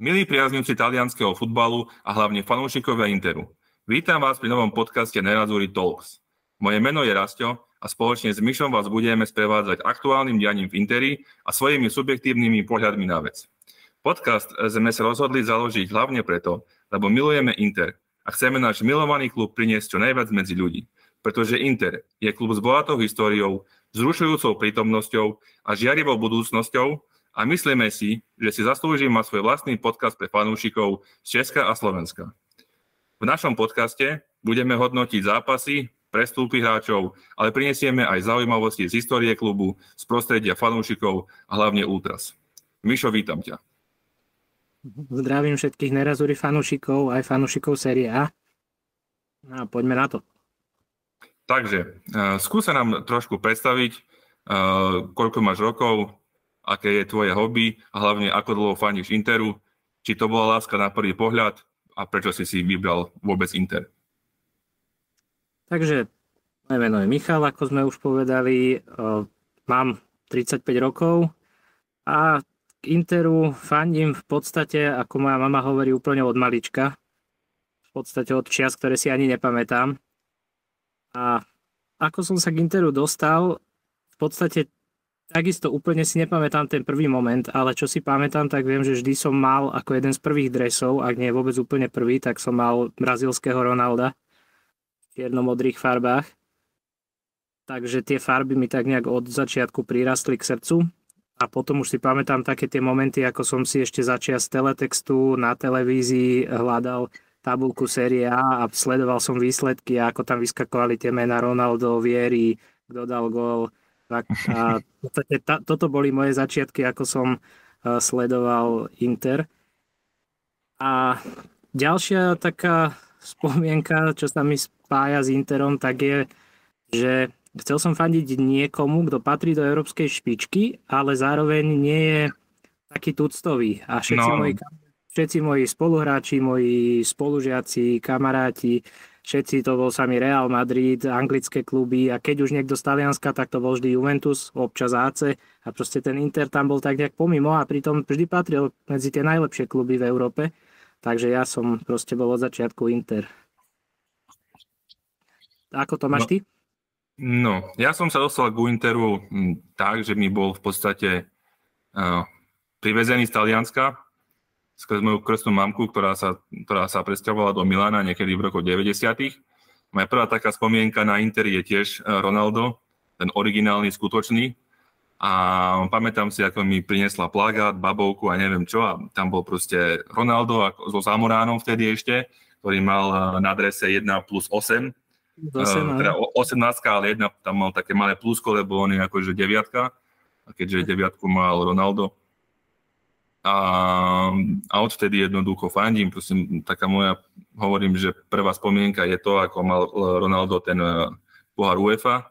Milí priaznivci talianského futbalu a hlavne fanúšikovia Interu, vítam vás pri novom podcaste Nerazuri Talks. Moje meno je Rastio a spoločne s Myšom vás budeme sprevádzať aktuálnym dianím v Interi a svojimi subjektívnymi pohľadmi na vec. Podcast sme sa rozhodli založiť hlavne preto, lebo milujeme Inter a chceme náš milovaný klub priniesť čo najviac medzi ľudí. Pretože Inter je klub s bohatou históriou, zrušujúcou prítomnosťou a žiarivou budúcnosťou, a myslíme si, že si zaslúži mať svoj vlastný podcast pre fanúšikov z Česka a Slovenska. V našom podcaste budeme hodnotiť zápasy, prestúpy hráčov, ale prinesieme aj zaujímavosti z histórie klubu, z prostredia fanúšikov a hlavne ultras. Mišo, vítam ťa. Zdravím všetkých nerazúri fanúšikov, aj fanúšikov série A. No poďme na to. Takže, uh, skúsa nám trošku predstaviť, uh, koľko máš rokov, aké je tvoje hobby a hlavne ako dlho fandíš Interu, či to bola láska na prvý pohľad a prečo si si vybral vôbec Inter. Takže moje meno je Michal, ako sme už povedali, mám 35 rokov a k Interu fandím v podstate, ako moja mama hovorí, úplne od malička. V podstate od čias, ktoré si ani nepamätám. A ako som sa k Interu dostal, v podstate Takisto úplne si nepamätám ten prvý moment, ale čo si pamätám, tak viem, že vždy som mal ako jeden z prvých dresov, ak nie vôbec úplne prvý, tak som mal brazilského Ronalda v čierno-modrých farbách. Takže tie farby mi tak nejak od začiatku prirastli k srdcu. A potom už si pamätám také tie momenty, ako som si ešte začia z teletextu na televízii hľadal tabulku série A a sledoval som výsledky ako tam vyskakovali tie mená Ronaldo, Vieri, kto dal gól, tak a v podstate ta, toto boli moje začiatky, ako som uh, sledoval Inter. A ďalšia taká spomienka, čo sa mi spája s Interom, tak je, že chcel som fandiť niekomu, kto patrí do európskej špičky, ale zároveň nie je taký tuctový. A všetci, no. moji, všetci moji spoluhráči, moji spolužiaci, kamaráti, všetci to bol sami Real Madrid, anglické kluby a keď už niekto z Talianska, tak to bol vždy Juventus, občas AC a proste ten Inter tam bol tak nejak pomimo a pritom vždy patril medzi tie najlepšie kluby v Európe. Takže ja som proste bol od začiatku Inter. Ako to máš no, ty? No, ja som sa dostal k Interu tak, že mi bol v podstate uh, privezený z Talianska, skrz moju krstnú mamku, ktorá sa, ktorá sa presťahovala do Milana niekedy v roku 90. Moja prvá taká spomienka na Inter je tiež e, Ronaldo, ten originálny, skutočný. A pamätám si, ako mi priniesla plagát, babovku a neviem čo. A tam bol proste Ronaldo so Zamoránom vtedy ešte, ktorý mal e, na adrese 1 plus 8. 8 uh, teda 18, ale jedna tam mal také malé plusko, lebo on je akože deviatka. A keďže deviatku mal Ronaldo, a, a odvtedy jednoducho fandím. Prosím, taká moja, hovorím, že prvá spomienka je to, ako mal Ronaldo ten e, pohár UEFA e,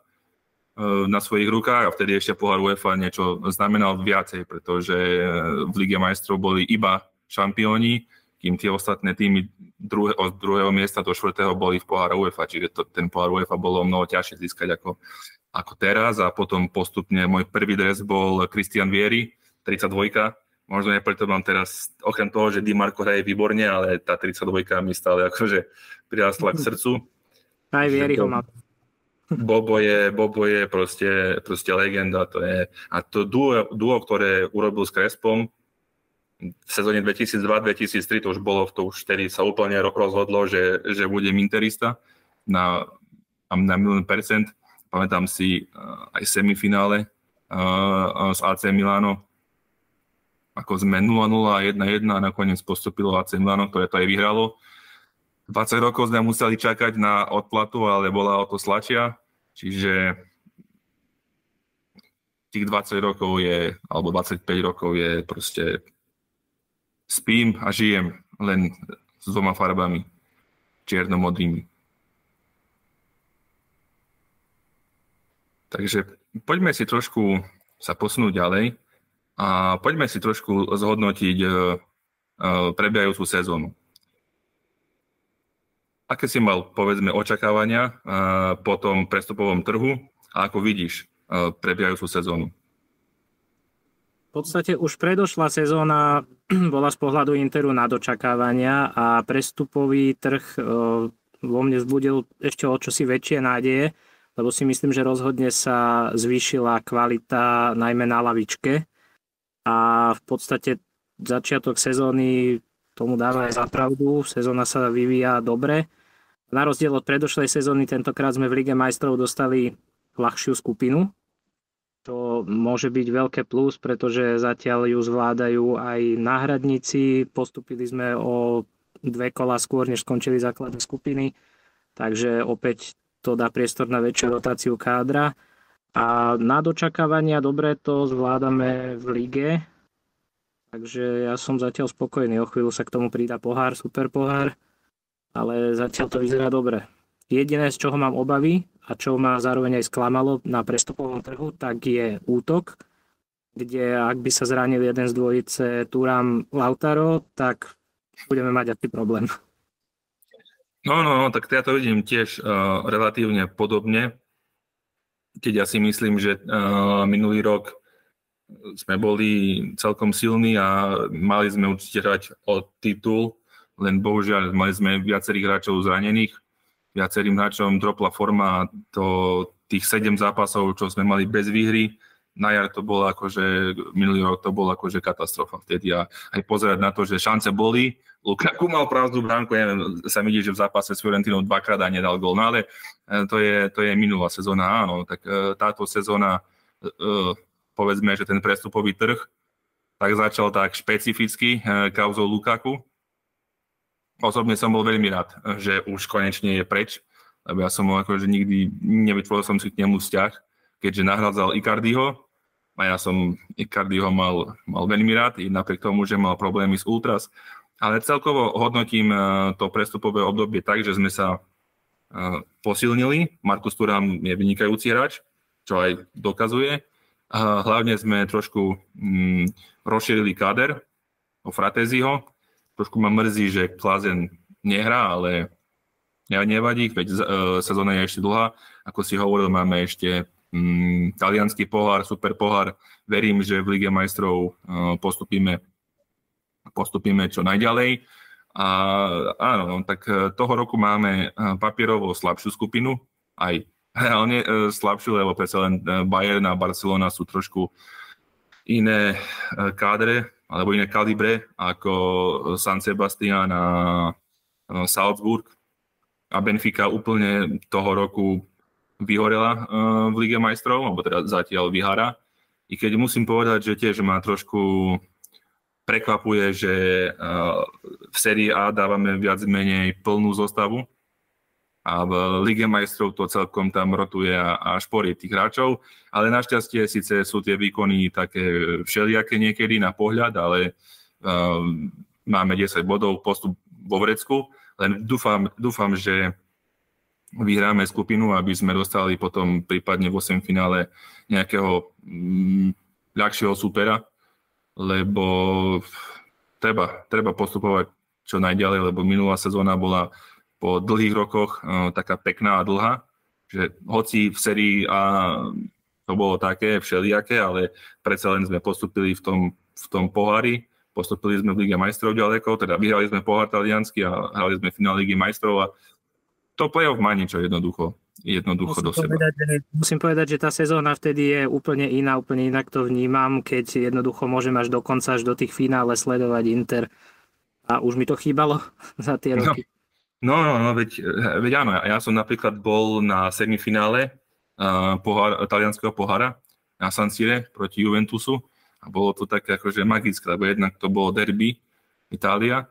na svojich rukách a vtedy ešte pohár UEFA niečo znamenal viacej, pretože v Lige majstrov boli iba šampióni, kým tie ostatné týmy druhé, od druhého miesta do štvrtého boli v pohára UEFA, čiže to, ten pohár UEFA bolo mnoho ťažšie získať ako, ako teraz. A potom postupne môj prvý dres bol Christian Vieri, 32 Možno preto mám teraz, okrem toho, že Di Marco hraje výborne, ale tá 32 mi stále akože prirastla k srdcu. Aj Vieri ho má. Bobo je, Bobo je proste, proste legenda. To je, a to duo, duo, ktoré urobil s Crespom v sezóne 2002-2003, to už bolo, to už vtedy sa úplne rok rozhodlo, že, že budem interista na, na milión percent. Pamätám si uh, aj semifinále uh, s AC Milano, ako sme 0-0 a 1-1 a nakoniec postupilo AC Milano, ktoré to aj vyhralo. 20 rokov sme museli čakať na odplatu, ale bola o to slačia, čiže tých 20 rokov je, alebo 25 rokov je proste spím a žijem len s dvoma farbami, čierno-modrými. Takže poďme si trošku sa posunúť ďalej. A poďme si trošku zhodnotiť e, e, prebiehajúcu sezónu. Aké si mal, povedzme, očakávania e, po tom prestupovom trhu a ako vidíš prebiehajúcu sezónu? V podstate už predošla sezóna bola z pohľadu Interu na dočakávania a prestupový trh vo mne vzbudil ešte o čosi väčšie nádeje, lebo si myslím, že rozhodne sa zvýšila kvalita najmä na lavičke a v podstate začiatok sezóny tomu dáva aj zapravdu, sezóna sa vyvíja dobre. Na rozdiel od predošlej sezóny tentokrát sme v Lige majstrov dostali ľahšiu skupinu, to môže byť veľké plus, pretože zatiaľ ju zvládajú aj náhradníci. Postupili sme o dve kola skôr, než skončili základné skupiny. Takže opäť to dá priestor na väčšiu rotáciu kádra. A na dočakávania dobre to zvládame v lige. Takže ja som zatiaľ spokojný. O chvíľu sa k tomu pridá pohár, super pohár. Ale zatiaľ to vyzerá dobre. Jediné, z čoho mám obavy a čo ma zároveň aj sklamalo na prestupovom trhu, tak je útok, kde ak by sa zranil jeden z dvojice Turam Lautaro, tak budeme mať aký problém. No, no, no, tak ja to vidím tiež uh, relatívne podobne, keď ja si myslím, že uh, minulý rok sme boli celkom silní a mali sme určite hrať o titul, len bohužiaľ mali sme viacerých hráčov zranených. Viacerým hráčom dropla forma to tých 7 zápasov, čo sme mali bez výhry, na jar to bolo akože, minulý rok to bolo akože katastrofa. Vtedy a aj pozerať na to, že šance boli, Lukaku mal prázdnu bránku, neviem, sa vidí, že v zápase s Fiorentinou dvakrát aj nedal gol, no ale e, to je, to je minulá sezóna, áno, tak e, táto sezóna, e, povedzme, že ten prestupový trh, tak začal tak špecificky kauzou Lukaku, osobne som bol veľmi rád, že už konečne je preč, lebo ja som ho akože nikdy nevytvoril som si k nemu vzťah, keďže nahradzal Icardiho. A ja som Icardiho mal, mal veľmi rád, i napriek tomu, že mal problémy s Ultras. Ale celkovo hodnotím eh, to prestupové obdobie tak, že sme sa eh, posilnili. Markus Turam je vynikajúci hráč, čo aj dokazuje. Hlavne sme trošku mm, rozšírili káder o Frateziho, Trošku ma mrzí, že Klazen nehrá, ale nevadí, veď sezóna je ešte dlhá. Ako si hovoril, máme ešte um, talianský pohár, super pohár. Verím, že v Lige majstrov postupíme, postupíme čo najďalej. A áno, no, tak uh, toho roku máme papierovo slabšiu skupinu, aj reálne uh, slabšiu, lebo predsa len Bayern a Barcelona sú trošku iné kádre, alebo iné kalibre ako San Sebastian a Salzburg. A Benfica úplne toho roku vyhorela e, v Lige majstrov, alebo teda zatiaľ vyhára. I keď musím povedať, že tiež ma trošku prekvapuje, že e, v sérii A dávame viac menej plnú zostavu, a v Lige majstrov to celkom tam rotuje a, šporí tých hráčov, ale našťastie síce sú tie výkony také všelijaké niekedy na pohľad, ale uh, máme 10 bodov postup vo vrecku, len dúfam, dúfam, že vyhráme skupinu, aby sme dostali potom prípadne v 8 finále nejakého mm, ľahšieho supera, lebo treba, treba postupovať čo najďalej, lebo minulá sezóna bola po dlhých rokoch uh, taká pekná a dlhá, že hoci v sérii A to bolo také všelijaké, ale predsa len sme postupili v tom, v tom pohári, postupili sme v Lige majstrov ďaleko, teda vyhrali sme pohár taliansky a hrali sme finál Ligy majstrov a to play-off má niečo jednoducho, jednoducho musím do seba. Povedať, že, musím povedať, že tá sezóna vtedy je úplne iná, úplne inak to vnímam, keď jednoducho môžem až do konca, až do tých finále sledovať Inter a už mi to chýbalo za tie no. roky. No. No, no, no, veď, veď áno, ja som napríklad bol na semifinále uh, pohár, talianského pohára na San Sire proti Juventusu a bolo to také akože magické, lebo jednak to bolo derby Itália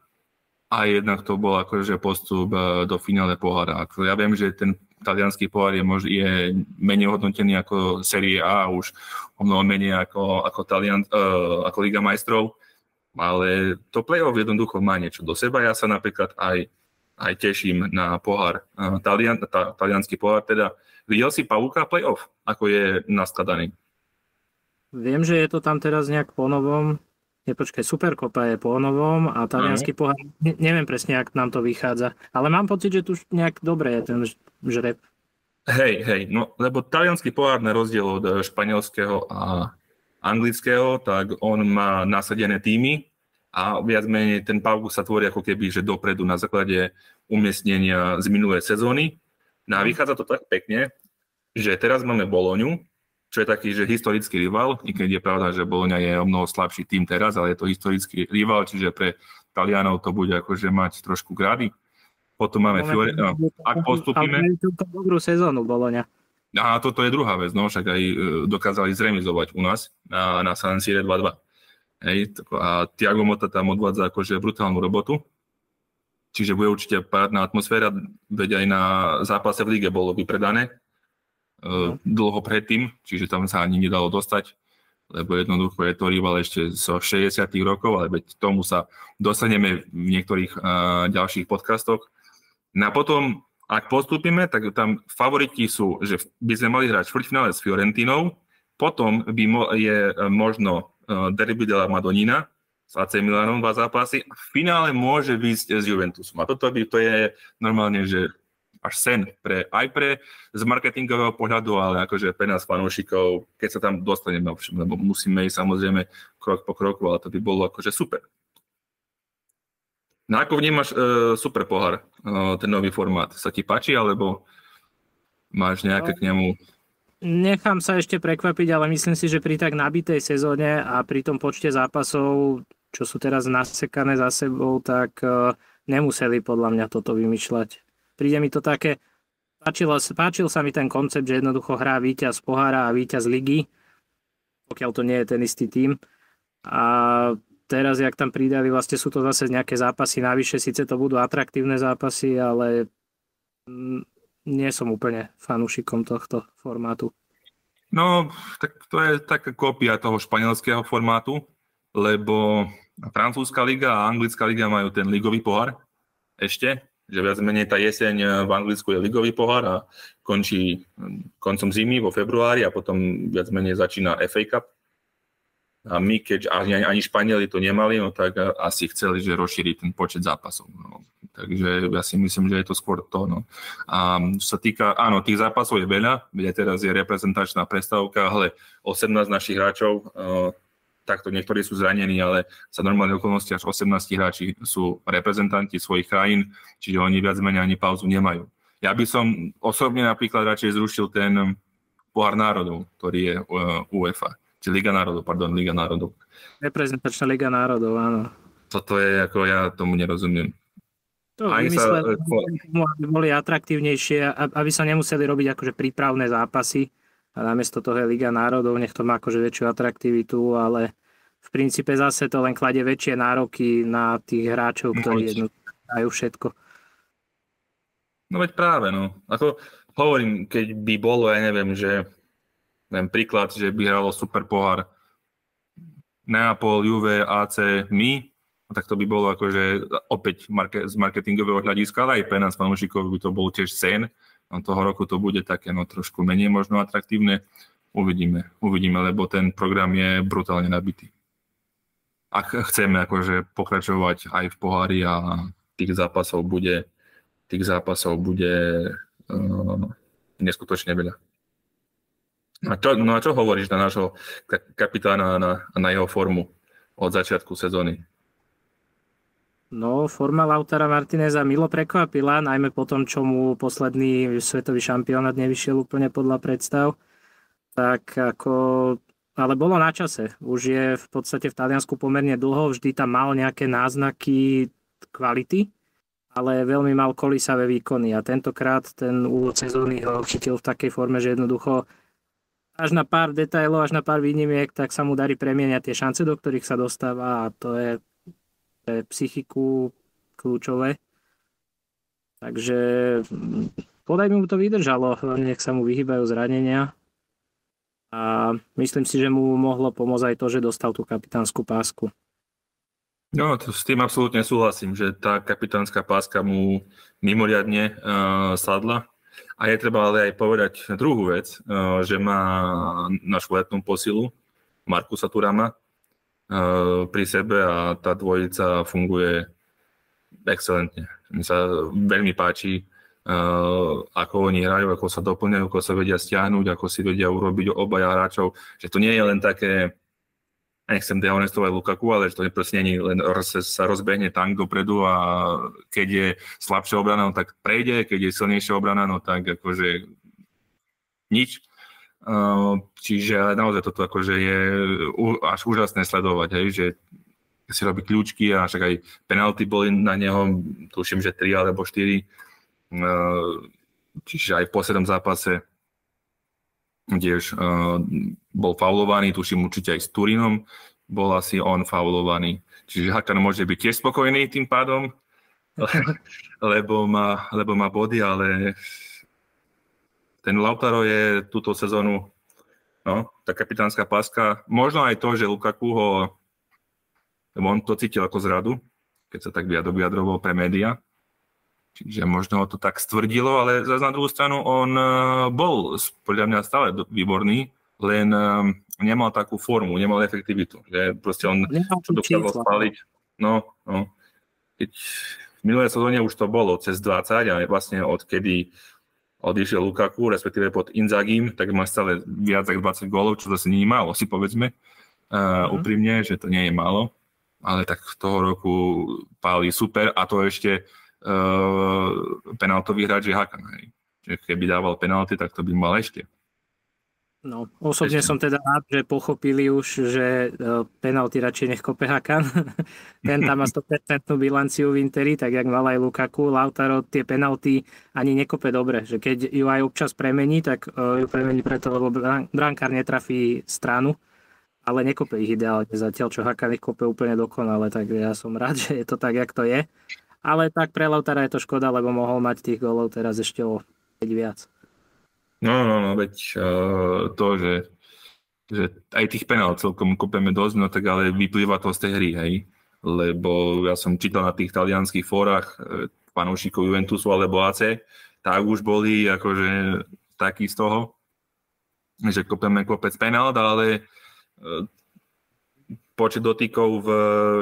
a jednak to bol akože postup uh, do finále pohára. Ako ja viem, že ten talianský pohár je, mož, je menej hodnotený ako Serie A, už o mnoho menej ako, ako, Talian, uh, ako Liga majstrov, ale to play-off jednoducho má niečo do seba. Ja sa napríklad aj aj teším na pohár, talian, tá, talianský pohár. Teda videl si Pavúka playoff, ako je naskladaný? Viem, že je to tam teraz nejak po novom. Nepočkaj, Superkopa je po novom a talianský uh-huh. pohár, ne, neviem presne, ak nám to vychádza. Ale mám pocit, že tu nejak dobre je ten žreb. Hej, hej, no lebo talianský pohár na rozdiel od španielského a anglického, tak on má nasadené týmy a viac menej ten pavku sa tvorí ako keby, že dopredu na základe umiestnenia z minulej sezóny. No a vychádza to tak pekne, že teraz máme Boloňu, čo je taký, že historický rival, i keď je pravda, že Boloňa je o mnoho slabší tým teraz, ale je to historický rival, čiže pre Talianov to bude akože mať trošku grady. Potom máme Fiore... Ak postupíme... Dobrú sezónu Boloňa. A toto je druhá vec, no, však aj e, dokázali zremizovať u nás na, na San Sire 2-2. Hej, a Tiago Mota tam odvádza akože brutálnu robotu. Čiže bude určite parádna atmosféra, veď aj na zápase v lige bolo vypredané no. dlho predtým, čiže tam sa ani nedalo dostať, lebo jednoducho je to rival ešte zo 60 rokov, ale veď tomu sa dostaneme v niektorých uh, ďalších podcastoch. No a potom, ak postupíme, tak tam favoriti sú, že by sme mali hrať štvrťfinále s Fiorentinou, potom by mo- je možno uh, Derby de la Madonina, s AC Milanom dva zápasy. V finále môže výjsť z Juventusu. A toto by to je normálne, že až sen pre, aj pre z marketingového pohľadu, ale akože pre nás fanúšikov, keď sa tam dostaneme, lebo musíme ísť samozrejme krok po kroku, ale to by bolo akože super. No ako vnímaš uh, super pohár, uh, ten nový formát? Sa ti páči, alebo máš nejaké k nemu Nechám sa ešte prekvapiť, ale myslím si, že pri tak nabitej sezóne a pri tom počte zápasov, čo sú teraz nasekané za sebou, tak uh, nemuseli podľa mňa toto vymýšľať. Príde mi to také, páčil, páčil sa mi ten koncept, že jednoducho hrá víťaz pohára a víťaz ligy, pokiaľ to nie je ten istý tým. A teraz, jak tam pridali, vlastne sú to zase nejaké zápasy navyše, síce to budú atraktívne zápasy, ale nie som úplne fanúšikom tohto formátu. No, tak to je taká kópia toho španielského formátu, lebo francúzska liga a anglická liga majú ten ligový pohár ešte, že viac menej tá jeseň v Anglicku je ligový pohár a končí koncom zimy vo februári a potom viac menej začína FA Cup. A my, keď ani, ani Španieli to nemali, no tak asi chceli, že rozšíriť ten počet zápasov. No. Takže ja si myslím, že je to skôr to. No. A čo sa týka, áno, tých zápasov je veľa, veď teraz je reprezentačná prestávka, ale 18 našich hráčov uh, takto niektorí sú zranení, ale za normálne okolnosti až 18 hráči sú reprezentanti svojich krajín, čiže oni viac menej ani pauzu nemajú. Ja by som osobne napríklad radšej zrušil ten pohár národov, ktorý je uh, UEFA, či Liga národov, pardon, Liga národov. Reprezentačná Liga národov, áno. Toto je, ako ja tomu nerozumiem. To Aj sa, aby boli atraktívnejšie, aby sa nemuseli robiť akože prípravné zápasy, a namiesto toho je Liga národov, nech to má akože väčšiu atraktivitu, ale v princípe zase to len kladie väčšie nároky na tých hráčov, ktorí jednoducho dajú všetko. No veď práve, no. Ako hovorím, keď by bolo, ja neviem, že neviem, príklad, že by hralo super pohár Neapol, Juve, AC, my, no tak to by bolo akože opäť z marketingového hľadiska, ale aj pre nás fanúšikov by to bol tiež sen, No, toho roku to bude také no, trošku menej možno atraktívne. Uvidíme, uvidíme, lebo ten program je brutálne nabitý. Ak chceme akože pokračovať aj v pohári a tých zápasov bude, tých zápasov bude uh, neskutočne veľa. A čo, no a čo hovoríš na nášho kapitána na, na jeho formu od začiatku sezóny? No, forma Lautara Martineza milo prekvapila, najmä po tom, čo mu posledný svetový šampionát nevyšiel úplne podľa predstav. Tak ako... Ale bolo na čase. Už je v podstate v Taliansku pomerne dlho, vždy tam mal nejaké náznaky kvality, ale veľmi mal kolísavé výkony a tentokrát ten úvod sezóny ho chytil v takej forme, že jednoducho až na pár detailov, až na pár výnimiek, tak sa mu darí premieňať tie šance, do ktorých sa dostáva a to je pre psychiku kľúčové. Takže podaj mu to vydržalo, nech sa mu vyhýbajú zranenia. A myslím si, že mu mohlo pomôcť aj to, že dostal tú kapitánsku pásku. No, to s tým absolútne súhlasím, že tá kapitánska páska mu mimoriadne uh, sadla. A je treba ale aj povedať druhú vec, uh, že má našu letnú posilu, Markusa Turama, Eh, pri sebe a tá dvojica funguje excelentne. Mi sa veľmi páči, uh, ako oni hrajú, ako sa doplňajú, ako sa vedia stiahnuť, ako si vedia urobiť obaja hráčov. Že to nie je len také nechcem dehonestovať Lukaku, ale že to proste nie len sa rozbehne tank dopredu a keď je slabšia obrana, no tak prejde, keď je silnejšia obrana, no tak akože nič. Čiže naozaj toto akože je až úžasné sledovať, hej, že si robí kľúčky a však aj penalty boli na neho, tuším, že 3 alebo 4. Čiže aj v poslednom zápase tiež uh, bol faulovaný, tuším určite aj s Turinom, bol asi on faulovaný. Čiže Hakan môže byť tiež spokojný tým pádom, lebo má, lebo má body, ale ten Lautaro je túto sezónu no, tá kapitánska páska. Možno aj to, že Lukaku ho, on to cítil ako zradu, keď sa tak vyjadroval pre média, Čiže možno ho to tak stvrdilo, ale zase na druhú stranu on eh, bol podľa mňa stále výborný, len eh, nemal takú formu, nemal efektivitu. Že proste on to dokázal spáliť. No, no. Keď v minulé sezóne už to bolo cez 20 a vlastne odkedy odišiel Lukaku, respektíve pod Inzagim, tak má stále viac ako 20 gólov, čo zase nie je málo, si povedzme. Uh, úprimne, že to nie je málo, ale tak toho roku páli super a to ešte penaltový hráč je Hakan. Hej. Že keby dával penalty, tak to by mal ešte. No, osobne ešte. som teda rád, že pochopili už, že uh, penalty radšej nech kope Hakan. Ten tam má 100% bilanciu v Interi, tak jak mal aj Lukaku. Lautaro tie penalty ani nekope dobre, že keď ju aj občas premení, tak uh, ju premení preto, lebo brankár netrafí stranu, ale nekope ich ideálne zatiaľ, čo Hakan ich kope úplne dokonale, tak ja som rád, že je to tak, jak to je ale tak pre Lautara je to škoda, lebo mohol mať tých golov teraz ešte o 5 viac. No, no, no, veď uh, to, že, že aj tých penál celkom kopeme dosť, no tak ale vyplýva to z tej hry, hej. Lebo ja som čítal na tých talianských fórach e, fanúšikov Juventusu alebo AC, tak už boli akože takí z toho, že kopeme kopec penál, ale e, počet dotykov v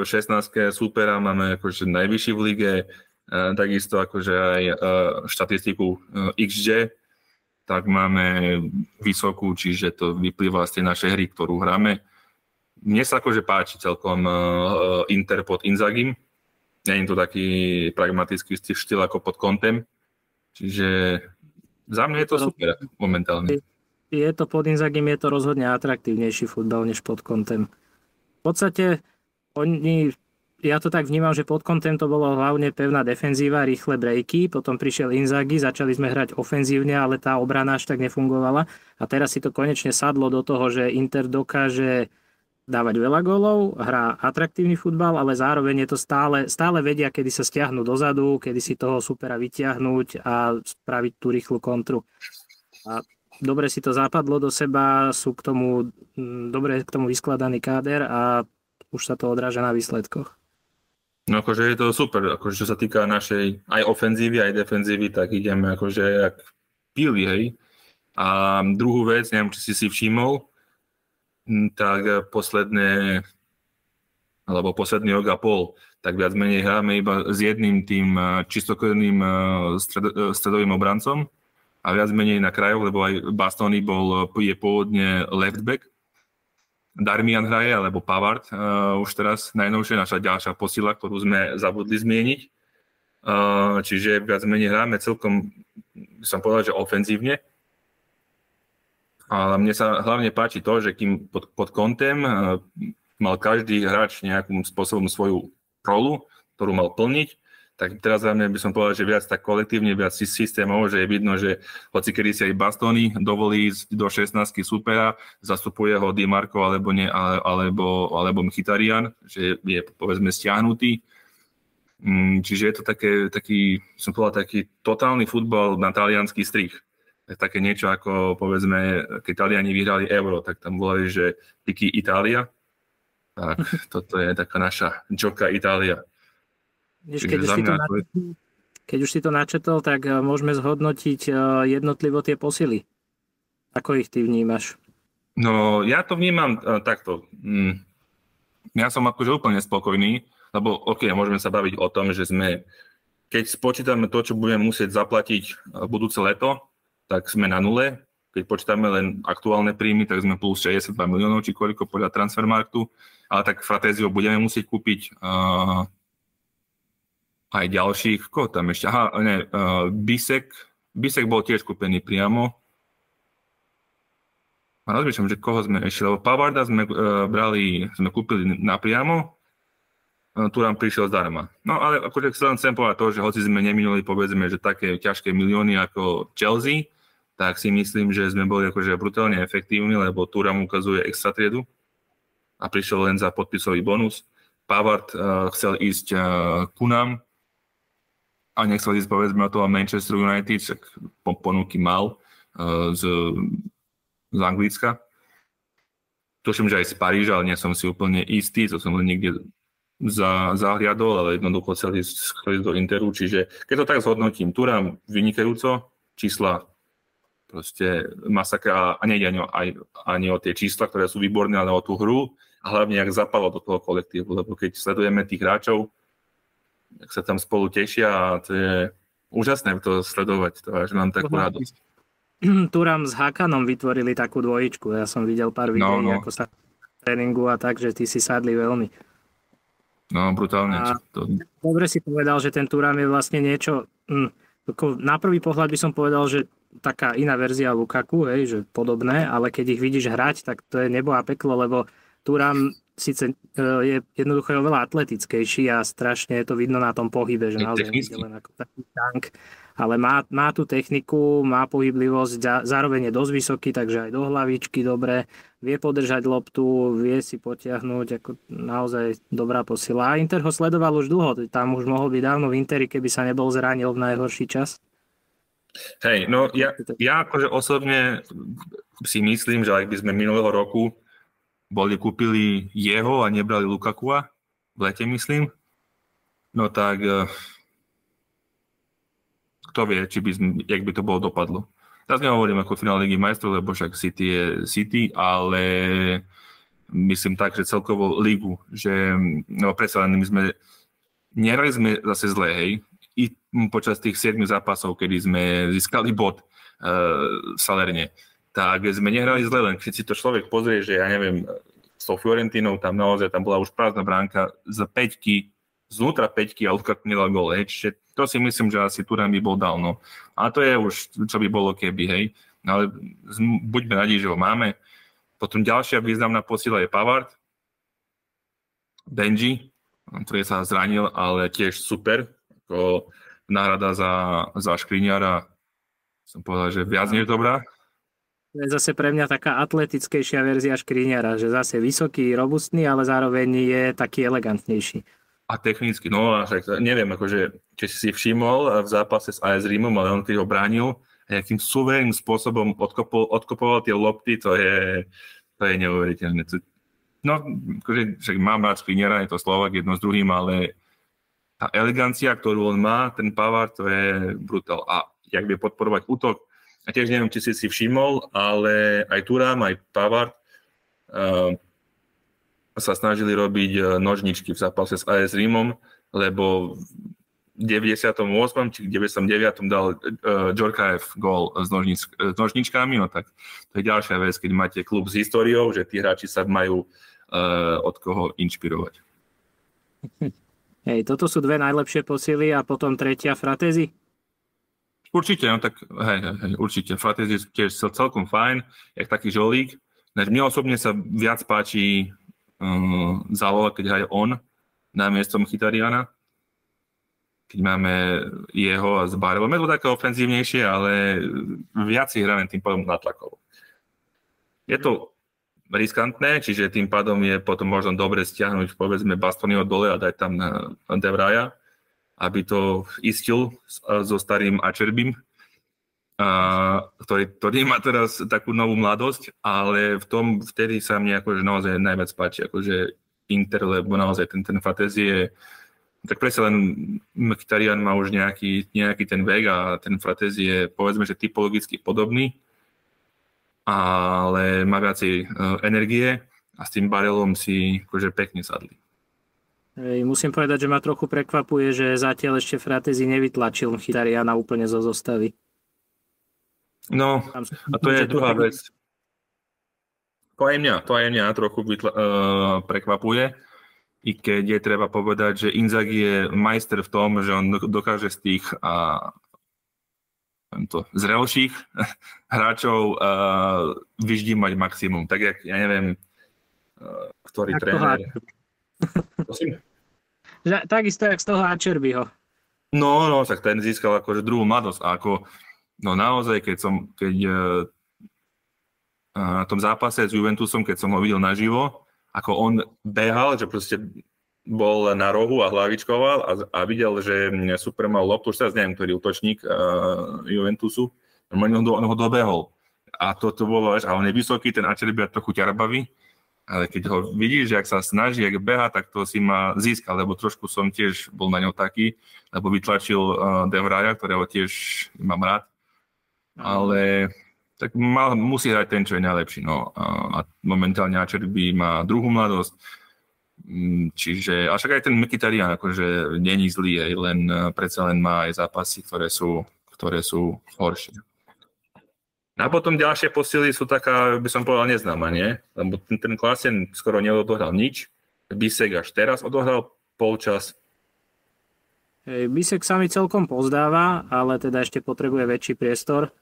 16 supera máme akože najvyšší v lige, e, takisto akože aj e, štatistiku XG, tak máme vysokú, čiže to vyplýva z tej našej hry, ktorú hráme. Mne sa akože páči celkom Inter pod Inzagim. Nie je to taký pragmatický štýl ako pod Kontem. Čiže za mňa je to super momentálne. Je to pod Inzagim, je to rozhodne atraktívnejší futbal než pod Kontem podstate oni, ja to tak vnímam, že pod kontem to bolo hlavne pevná defenzíva, rýchle breaky, potom prišiel Inzaghi, začali sme hrať ofenzívne, ale tá obrana až tak nefungovala a teraz si to konečne sadlo do toho, že Inter dokáže dávať veľa gólov, hrá atraktívny futbal, ale zároveň je to stále, stále vedia, kedy sa stiahnu dozadu, kedy si toho supera vyťahnuť a spraviť tú rýchlu kontru. A dobre si to zapadlo do seba, sú k tomu, mm, dobre k tomu vyskladaný káder a už sa to odráža na výsledkoch. No akože je to super, akože čo sa týka našej aj ofenzívy, aj defenzívy, tak ideme akože jak pili, hej. A druhú vec, neviem, či si si všimol, tak posledné, alebo posledný rok a pol, tak viac menej hráme iba s jedným tým čistokrvným stredovým obrancom, a viac menej na krajoch, lebo aj Bastoni bol, je pôvodne left back. Darmian hraje, alebo Pavard uh, už teraz najnovšie, naša ďalšia posila, ktorú sme zabudli zmieniť. Uh, čiže viac menej hráme celkom, som povedal, že ofenzívne. Ale mne sa hlavne páči to, že kým pod, pod kontem uh, mal každý hráč nejakým spôsobom svoju rolu, ktorú mal plniť, tak teraz za mňa by som povedal, že viac tak kolektívne, viac systémov, že je vidno, že hoci kedy si aj Bastoni dovolí ísť do 16 supera, zastupuje ho Di Marco alebo, nie, alebo, alebo Mkhitaryan, že je povedzme stiahnutý. Mm, čiže je to také, taký, som povedal, taký totálny futbal na talianský strich. Také niečo ako, povedzme, keď Taliani vyhrali Euro, tak tam volali, že Tiki Itália. Tak toto je taká naša Joka Itália. Než keď, už si to načetol, keď už si to načetol, tak eh, môžeme zhodnotiť eh, jednotlivo tie posily. Ako ich ty vnímaš? No, ja to vnímam uh, takto. Mm. Ja som akože úplne spokojný, lebo OK, môžeme sa baviť o tom, že sme, keď spočítame to, čo budeme musieť zaplatiť budúce leto, tak sme na nule. Keď keď počítame len aktuálne príjmy, tak sme plus 62 miliónov, či koľko podľa Transfermarktu, ale tak Fratezio budeme musieť kúpiť uh, aj ďalších, koho tam ešte, aha, ne, uh, Bisek, Bisek bol tiež kúpený priamo, a rozmýšľam, že koho sme ešte, lebo Pavarda sme uh, brali, sme kúpili napriamo, uh, tu nám prišiel zdarma. No ale akože chcem, chcem povedať to, že hoci sme neminuli povedzme, že také ťažké milióny ako Chelsea, tak si myslím, že sme boli akože brutálne efektívni, lebo Turam ukazuje extra triedu a prišiel len za podpisový bonus. Pavard uh, chcel ísť uh, ku nám a nechcel ísť povedzme od toho Manchester United, tak ponuky mal uh, z, z Anglicka. Tuším, že aj z Paríža, ale nie som si úplne istý, to som len niekde za, zahliadol, ale jednoducho chcel ísť, do Interu, čiže keď to tak zhodnotím, Turam vynikajúco, čísla proste masakra a nejde ani, aj, ani o tie čísla, ktoré sú výborné, ale o tú hru a hlavne, jak zapalo do toho kolektívu, lebo keď sledujeme tých hráčov, tak sa tam spolu tešia a to je úžasné to sledovať, to až mám takú radosť. Turam s Hakanom vytvorili takú dvojičku, ja som videl pár videí, no, no. ako sa tréningu a tak, že ty si sadli veľmi. No, brutálne. A to... Dobre si povedal, že ten Turam je vlastne niečo, hm, na prvý pohľad by som povedal, že taká iná verzia Lukaku, hej, že podobné, ale keď ich vidíš hrať, tak to je nebo a peklo, lebo Turam síce e, je jednoducho je oveľa atletickejší a strašne je to vidno na tom pohybe, že naozaj je len ako taký tank, ale má, má tú techniku, má pohyblivosť, zároveň je dosť vysoký, takže aj do hlavičky dobre, vie podržať loptu, vie si potiahnuť, ako naozaj dobrá posila. A Inter ho sledoval už dlho, tam už mohol byť dávno v Interi, keby sa nebol zranil v najhorší čas. Hej, no ja, ja akože osobne si myslím, že ak by sme minulého roku boli kúpili jeho a nebrali Lukakua, v lete myslím, no tak uh, kto vie, či by, jak by to bolo dopadlo. Teraz nehovorím ako finál Ligy majstrov, lebo však City je City, ale myslím tak, že celkovo ligu, že no predsa len my sme, nehrali sme zase zle, hej, i počas tých 7 zápasov, kedy sme získali bod uh, Salerne, tak sme nehrali zle, len keď si to človek pozrie, že ja neviem, s tou Fiorentinou tam naozaj tam bola už prázdna bránka z peťky, znútra peťky a Lukaku nedal gol, hej, čiže to si myslím, že asi Turan by bol dal, no. A to je už, čo by bolo keby, hej. No ale buďme radi, že ho máme. Potom ďalšia významná posila je Pavard, Benji, ktorý sa zranil, ale tiež super, ako náhrada za, za Škriňara som povedal, že viac než dobrá. To je zase pre mňa taká atletickejšia verzia Škriňara, že zase vysoký, robustný, ale zároveň je taký elegantnejší. A technicky, no a však neviem, akože, či si všimol v zápase s AS Rímom, ale on keď ho bránil, akým suverénnym spôsobom odkopol, odkopoval tie lopty, to je, to je neuveriteľné. No, akože, však mám rád Škriňara, je to Slovak jedno s druhým, ale tá elegancia, ktorú on má, ten Pavard, to je brutál. A jak vie podporovať útok, a tiež neviem, či si si všimol, ale aj Turám, aj Pavard uh, sa snažili robiť uh, nožničky v zápase s AS Rímom, lebo v 98. či 99. dal uh, Džorkaev gól s, nožnič, s nožničkami, no tak to je ďalšia vec, keď máte klub s históriou, že tí hráči sa majú uh, od koho inšpirovať. Hej, toto sú dve najlepšie posily a potom tretia Fratezi? Určite, no tak hej, hej, určite. Fratezi je tiež celkom fajn, jak taký žolík. Mne osobne sa viac páči um, záloha, keď hraje on na miestom Chytariana. Keď máme jeho a s Barelom. To také ofenzívnejšie, ale viac si hráme tým pádom natlakovo. Je to riskantné, čiže tým pádom je potom možno dobre stiahnuť povedzme Bastonyho dole a dať tam na Devraja, aby to istil so starým Ačerbim, ktorý, ktorý má teraz takú novú mladosť, ale v tom vtedy sa mne akože naozaj najviac páči, akože Inter, lebo naozaj ten, ten Fatezi je tak presne len Mkhitaryan má už nejaký, nejaký ten vek a ten Fratezi je povedzme, že typologicky podobný, ale má viacej e, energie a s tým barelom si akože pekne sadli. Musím povedať, že ma trochu prekvapuje, že zatiaľ ešte Fratezi nevytlačil Chytariana úplne zo zostavy. No, a to je druhá vec. To aj mňa, to aj mňa trochu vytla, uh, prekvapuje, i keď je treba povedať, že Inzaghi je majster v tom, že on dokáže z tých uh, to, zrelších hráčov uh, vyždímať maximum. Tak jak, ja neviem, uh, ktorý tréner... Takisto jak z toho Ačerbyho. No, no, tak ten získal akože druhú mladosť. A ako, no naozaj, keď som, keď uh, na tom zápase s Juventusom, keď som ho videl naživo, ako on behal, že proste bol na rohu a hlavičkoval a, a videl, že super mal loptu, už teraz neviem, ktorý útočník uh, Juventusu, on ho, on ho dobehol. A to, to bolo, a on je vysoký, ten Ačerby trochu ťarbavý, ale keď ho vidíš, ak sa snaží, ak beha, tak to si ma získal, lebo trošku som tiež bol na ňo taký, lebo vytlačil uh, Devraja, ktorého tiež mám rád. Ale tak mal, musí hrať ten, čo je najlepší. No. A, a momentálne Ačerby má druhú mladosť, mm, čiže, a však aj ten Mkhitaryan akože není zlý, aj len, predsa len má aj zápasy, ktoré sú, ktoré sú horšie. A potom ďalšie posily sú taká, by som povedal, neznáma, nie? Lebo ten, ten Klasen skoro neodohral nič. Bisek až teraz odohral polčas. Hej, Bisek sa mi celkom pozdáva, ale teda ešte potrebuje väčší priestor.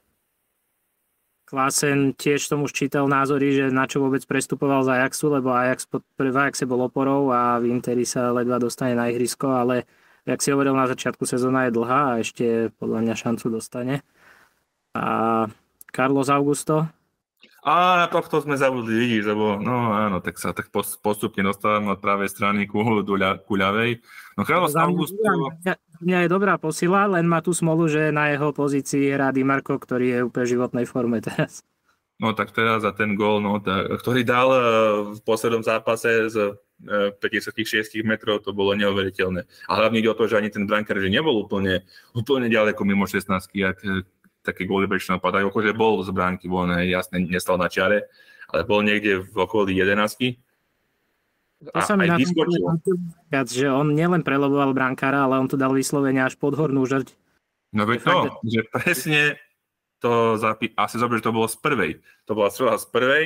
Klasen tiež som už čítal názory, že na čo vôbec prestupoval z Ajaxu, lebo Ajax v Ajaxe bol oporou a v Interi sa ledva dostane na ihrisko, ale jak si hovoril na začiatku, sezóna je dlhá a ešte podľa mňa šancu dostane. A Carlos Augusto. A na tohto sme zabudli, vidíš, lebo no áno, tak sa tak postupne dostávam od pravej strany ku, ku ľavej. No Carlos no, Augusto... Mňa, mňa je dobrá posila, len má tú smolu, že na jeho pozícii hrá Di Marco, ktorý je úplne v životnej forme teraz. No tak teraz za ten gól, no, tá, ktorý dal uh, v poslednom zápase z uh, 56 metrov, to bolo neuveriteľné. A hlavne ide o to, že ani ten brankár, že nebol úplne, úplne ďaleko mimo 16 ak, také góly väčšinou padajú, akože bol z bránky von, jasne, nestal na čiare, ale bol niekde v okolí 11 to sa mi na viac, že on nielen preloboval brankára, ale on to dal vyslovene až pod hornú žrť. No veď to, že presne to zapi- asi zober, že to bolo z prvej. To bola strela z prvej.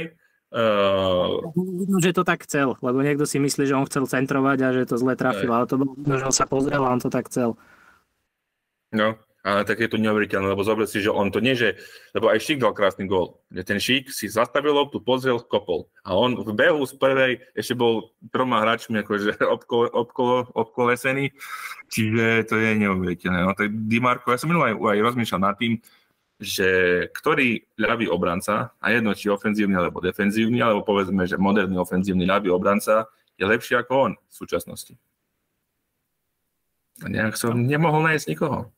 Uh... Vidno, že to tak chcel, lebo niekto si myslí, že on chcel centrovať a že to zle trafil, ale to bolo, že on sa pozrel a on to tak chcel. No, ale tak je to neuveriteľné, lebo zober si, že on to nie, že, lebo aj Šík dal krásny gól. Ten Šík si zastavil loptu, pozrel, kopol. A on v behu z prvej ešte bol troma hráčmi akože obkolo, obkolo, obkolesený, čiže to je neuveriteľné. No tak Dimarko, ja som minulý aj, aj rozmýšľal nad tým, že ktorý ľavý obranca, a jedno či ofenzívny alebo defenzívny, alebo povedzme, že moderný ofenzívny ľavý obranca je lepší ako on v súčasnosti. A nejak som nemohol nájsť nikoho.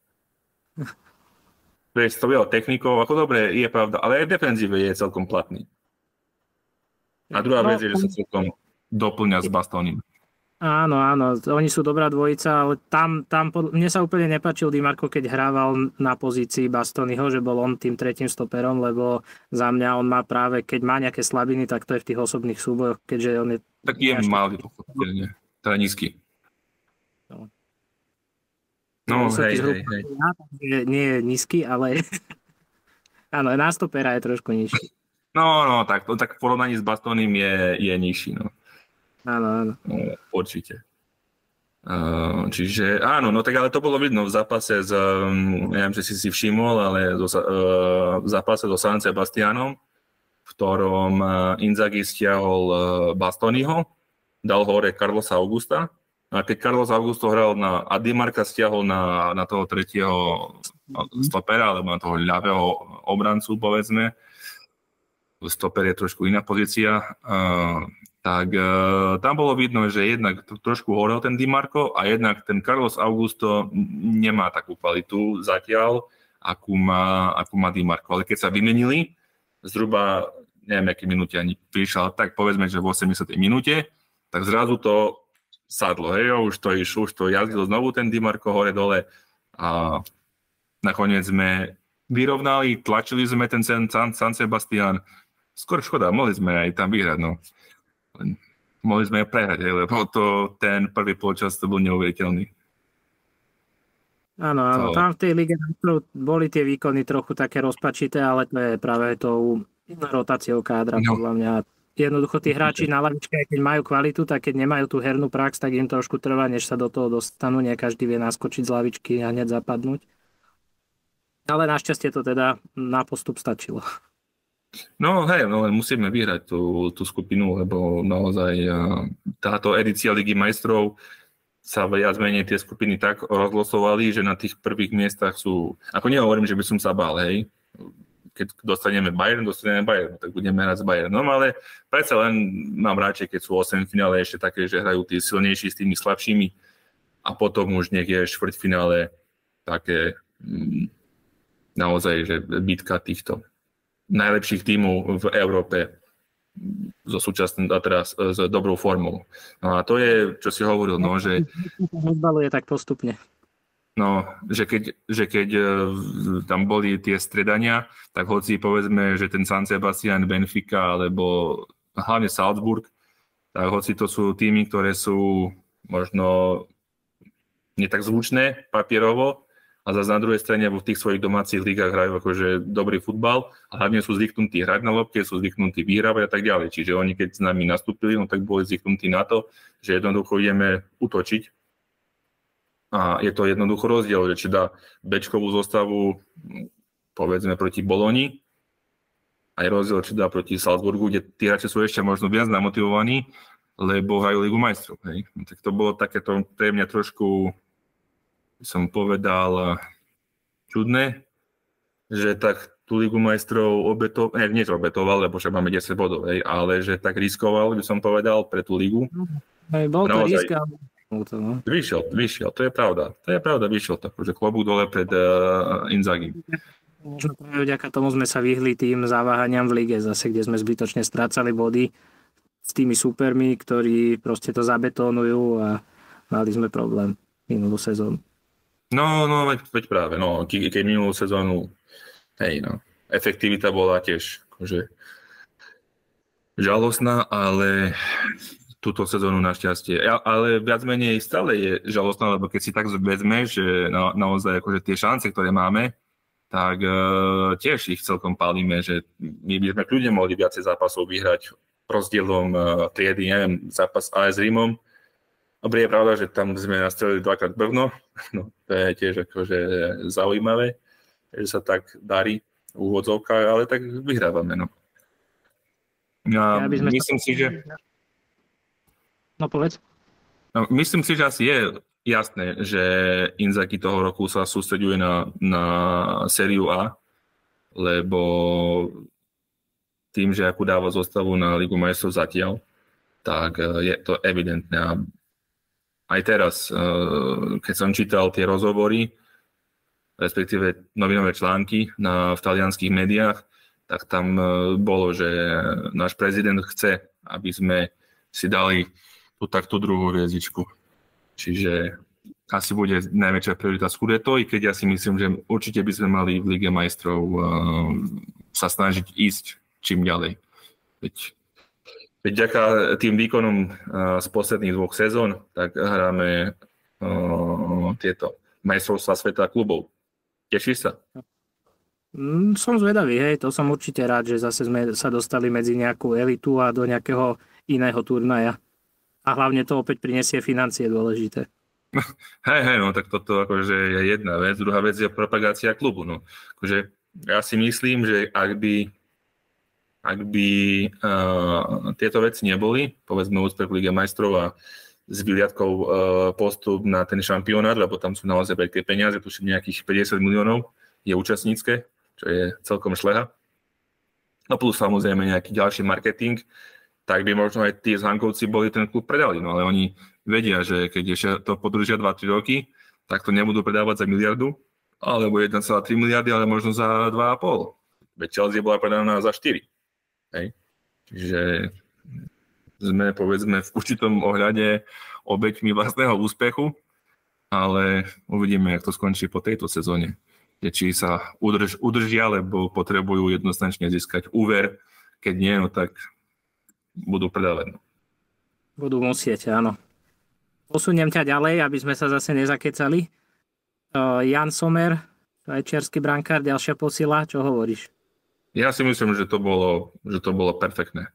O technikov, ako dobre, je pravda, ale aj v defenzíve je celkom platný. A druhá no, vec je, že sa celkom doplňa s Bastonim. Áno, áno, oni sú dobrá dvojica, ale tam, tam mne sa úplne nepačil Di Marco, keď hrával na pozícii Bastonyho, že bol on tým tretím stoperom, lebo za mňa on má práve, keď má nejaké slabiny, tak to je v tých osobných súbojoch, keďže on je... Tak je malý, teda nízky. No, hej, hej, hej. Nie je nízky, ale áno, nástopera je trošku nižší. No, no, tak, to, tak v porovnaní s Bastonim je, je nižší, no. Áno, áno. No, určite. Uh, čiže áno, no tak ale to bolo vidno v zápase s, um, neviem, či si si všimol, ale zo, uh, v zápase so San Sebastianom, v ktorom uh, Inzaghi stiahol uh, Bastoniho, dal hore Carlosa Augusta a keď Carlos Augusto hral na a Di Marca stiahol na, na toho tretieho stopera, alebo na toho ľavého obrancu, povedzme, stoper je trošku iná pozícia, uh, tak uh, tam bolo vidno, že jednak trošku horel ten Di Marco a jednak ten Carlos Augusto nemá takú kvalitu zatiaľ, akú má, akú má Di Marco. Ale keď sa vymenili, zhruba, neviem, aké minúte ani prišiel, tak povedzme, že v 80. minúte, tak zrazu to sadlo, hej, už to išlo, už to jazdil znovu ten Dimarko hore-dole a nakoniec sme vyrovnali, tlačili sme ten San, San Sebastian. Skôr škoda, mohli sme aj tam vyhrať, no. Mohli sme aj prehrať, hej, lebo to, ten prvý počas to bol neuveriteľný. Áno, áno. Tam v tej lige boli tie výkony trochu také rozpačité, ale to je práve tou rotáciou kádra, no. podľa mňa. Jednoducho tí hráči na lavičke, keď majú kvalitu, tak keď nemajú tú hernú prax, tak im trošku trvá, než sa do toho dostanú. Nie každý vie naskočiť z lavičky a hneď zapadnúť. Ale našťastie to teda na postup stačilo. No hej, no len musíme vyhrať tú, tú skupinu, lebo naozaj táto edícia Ligy majstrov sa viac menej tie skupiny tak rozlosovali, že na tých prvých miestach sú, ako nehovorím, že by som sa bál, hej, keď dostaneme Bayern, dostaneme Bayern, tak budeme hrať s Bayernom, ale predsa len mám radšej, keď sú 8 finále ešte také, že hrajú tí silnejší s tými slabšími a potom už nech je finále také mm, naozaj, že bitka týchto najlepších tímov v Európe so súčasným a teraz e, s dobrou formou. No a to je, čo si hovoril, no, že... Rozbaluje tak postupne. No, že keď, že keď e, tam boli tie stredania, tak hoci povedzme, že ten San Sebastian, Benfica alebo hlavne Salzburg, tak hoci to sú týmy, ktoré sú možno netak zvučné papierovo, a zase na druhej strane v tých svojich domácich ligách hrajú akože dobrý futbal a hlavne sú zvyknutí hrať na lopte, sú zvyknutí vyhrávať a tak ďalej. Čiže oni keď s nami nastúpili, no tak boli zvyknutí na to, že jednoducho ideme utočiť a je to jednoducho rozdiel, že či dá bečkovú zostavu povedzme proti Boloni a je rozdiel, či dá proti Salzburgu, kde tí hráči sú ešte možno viac namotivovaní, lebo hrajú Ligu majstrov. Hej. No, tak to bolo takéto pre mňa trošku som povedal, čudné, že tak tú Ligu majstrov obetoval, eh, nie obetoval, lebo však máme 10 bodov, hej, ale že tak riskoval, by som povedal, pre tú ligu. Hej, bol to risk, ale... No. Vyšiel, vyšiel, to je pravda. To je pravda, vyšiel to, že klobúk dole pred uh, Inzaghi. Možno vďaka tomu sme sa vyhli tým záváhaniam v lige, zase kde sme zbytočne strácali body s tými supermi, ktorí proste to zabetónujú a mali sme problém minulú sezónu. No, no, veď, veď práve, no, ke, keď minulú sezónu, hej, no, efektivita bola tiež akože žalostná, ale túto sezónu našťastie. Ja, ale viac menej stále je žalostná, lebo keď si tak vezme, že na, naozaj akože tie šance, ktoré máme, tak uh, tiež ich celkom palíme, že my by sme kľudne mohli viacej zápasov vyhrať rozdielom uh, triedy, neviem, zápas AS Rímom, Dobre, je pravda, že tam sme nastrelili dvakrát brvno, no to je tiež akože zaujímavé, že sa tak darí v úvodzovkách, ale tak vyhrávame, no. Ja, ja myslím si, že... No povedz. No, myslím si, že asi je jasné, že Inzaki toho roku sa sústreďuje na, na sériu A, lebo tým, že akú dáva zostavu na Ligu majstrov zatiaľ, tak je to evidentné a aj teraz, eh, keď som čítal tie rozhovory, respektíve novinové články na, v talianských médiách, tak tam eh, bolo, že náš prezident chce, aby sme si dali tú takto druhú hviezdičku. Čiže asi bude najväčšia priorita Scudetto, i keď ja si myslím, že určite by sme mali v Lige majstrov uh, sa snažiť ísť čím ďalej. Veď Veď ďaká tým výkonom z posledných dvoch sezón, tak hráme tieto majstrovstvá sveta klubov. Tešíš sa? Mm, som zvedavý, hej, to som určite rád, že zase sme sa dostali medzi nejakú elitu a do nejakého iného turnaja. A hlavne to opäť prinesie financie dôležité. Hej, hej, no tak toto akože je jedna vec. Druhá vec je propagácia klubu. No. Akože ja si myslím, že ak by ak by uh, tieto veci neboli, povedzme úspech Lige majstrov a s vyliadkou uh, postup na ten šampionát, lebo tam sú naozaj veľké peniaze, sú nejakých 50 miliónov je účastnícke, čo je celkom šleha. No plus samozrejme nejaký ďalší marketing, tak by možno aj tí zhankovci boli ten klub predali, no ale oni vedia, že keď ešte to podržia 2-3 roky, tak to nebudú predávať za miliardu, alebo 1,3 miliardy, ale možno za 2,5. Veď Chelsea bola predaná za 4. Hej. Čiže sme povedzme v určitom ohľade obeťmi vlastného úspechu, ale uvidíme, jak to skončí po tejto sezóne. Či sa udrž, udržia, lebo potrebujú jednoznačne získať úver. Keď nie, no tak budú predávať. No. Budú musieť, áno. Posuniem ťa ďalej, aby sme sa zase nezakecali. Jan Somer, švajčiarsky brankár, ďalšia posila, čo hovoríš? Ja si myslím, že to bolo, že to bolo perfektné.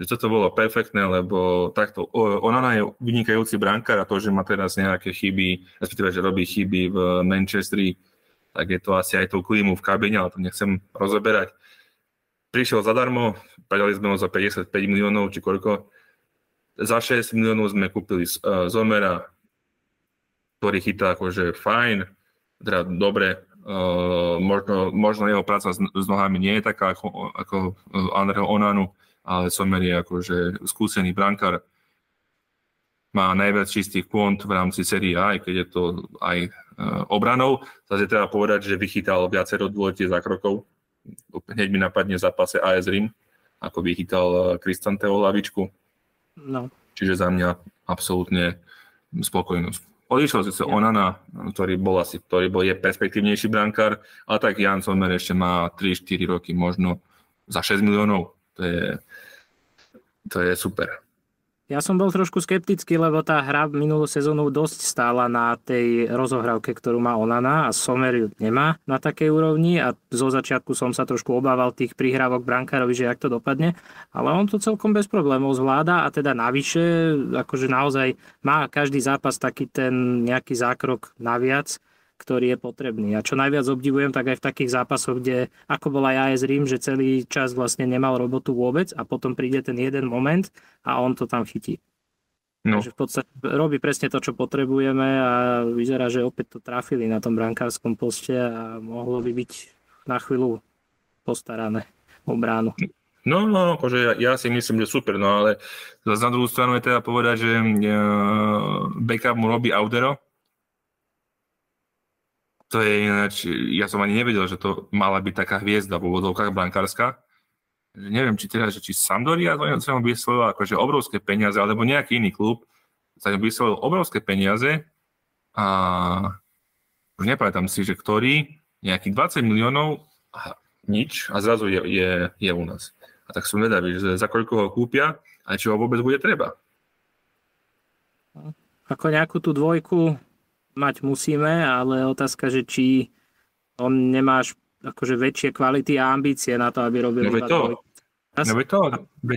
Že toto bolo perfektné, lebo takto, Onana je vynikajúci brankár a to, že má teraz nejaké chyby, respektíve, že robí chyby v Manchesteri, tak je to asi aj tou klímu v kabine, ale to nechcem rozoberať. Prišiel zadarmo, predali sme ho za 55 miliónov, či koľko. Za 6 miliónov sme kúpili uh, Zomera, ktorý chytá akože fajn, teda dobre, uh, možno, možno jeho práca s, s nohami nie je taká ako, ako Andreho Onanu, ale Somer je akože skúsený brankár, má najviac čistých kont v rámci série A, aj keď je to aj uh, obranou. Zase treba povedať, že vychytal viacero dôležitých zákrokov. Hneď mi napadne v zápase AS Rim, ako vychytal Kristanteo lavičku. No. Čiže za mňa absolútne spokojnosť. Odišiel si ja. Onana, ktorý bol asi, ktorý bol, je perspektívnejší brankár, ale tak Jan Sommer ešte má 3-4 roky, možno za 6 miliónov. To je, to je super. Ja som bol trošku skeptický, lebo tá hra minulú sezónu dosť stála na tej rozohrávke, ktorú má Onana a Somer ju nemá na takej úrovni a zo začiatku som sa trošku obával tých prihrávok brankárovi, že jak to dopadne, ale on to celkom bez problémov zvláda a teda navyše, akože naozaj má každý zápas taký ten nejaký zákrok naviac, ktorý je potrebný. A čo najviac obdivujem, tak aj v takých zápasoch, kde ako bola aj AS Rím, že celý čas vlastne nemal robotu vôbec a potom príde ten jeden moment a on to tam chytí. No. Takže v podstate robí presne to, čo potrebujeme a vyzerá, že opäť to trafili na tom brankárskom poste a mohlo by byť na chvíľu postarané o bránu. No, no, akože ja, ja si myslím, že super, no ale za druhú stranu je teda povedať, že uh, backup mu robí Audero, to je ináč, ja som ani nevedel, že to mala byť taká hviezda v úvodovkách bankárska. Neviem, či teda, že či Sampdoria sa mu vyslovil akože obrovské peniaze, alebo nejaký iný klub sa mu vyslovil obrovské peniaze a už nepamätám si, že ktorý, nejakých 20 miliónov a nič a zrazu je, je, je u nás. A tak som vedavý, že za koľko ho kúpia a či ho vôbec bude treba. Ako nejakú tú dvojku mať musíme, ale otázka, že či on nemáš akože väčšie kvality a ambície na to, aby robil no, to. No to,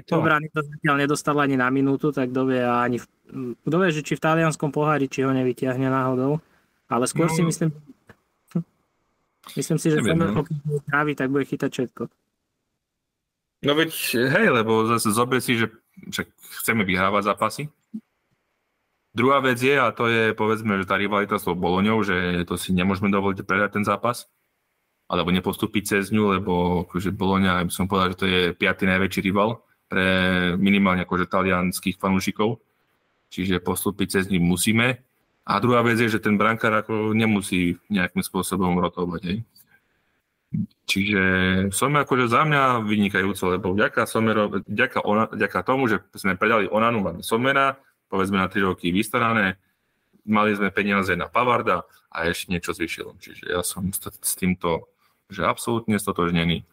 to. Obrany to zatiaľ nedostal ani na minútu, tak kto vie, ani v, kto vie, že či v talianskom pohári, či ho nevytiahne náhodou. Ale skôr no, si myslím, myslím si, že neviem, no. trávi, tak bude chytať všetko. No veď, hej, lebo zase zober si, že však chceme vyhrávať zápasy, Druhá vec je, a to je povedzme, že tá rivalita s Boloňou, že to si nemôžeme dovoliť predať ten zápas, alebo nepostúpiť cez ňu, lebo akože Boloňa, by som povedal, že to je piatý najväčší rival pre minimálne akože talianských fanúšikov, čiže postúpiť cez ňu musíme. A druhá vec je, že ten brankár ako nemusí nejakým spôsobom rotovať. Hej. Čiže som akože za mňa vynikajúco, lebo vďaka, Somero, vďaka, ona, vďaka tomu, že sme predali Onanu, máme Somera, povedzme na 3 roky vystarané, mali sme peniaze na Pavarda a ešte niečo zvyšilo. Čiže ja som s týmto že absolútne stotožnený.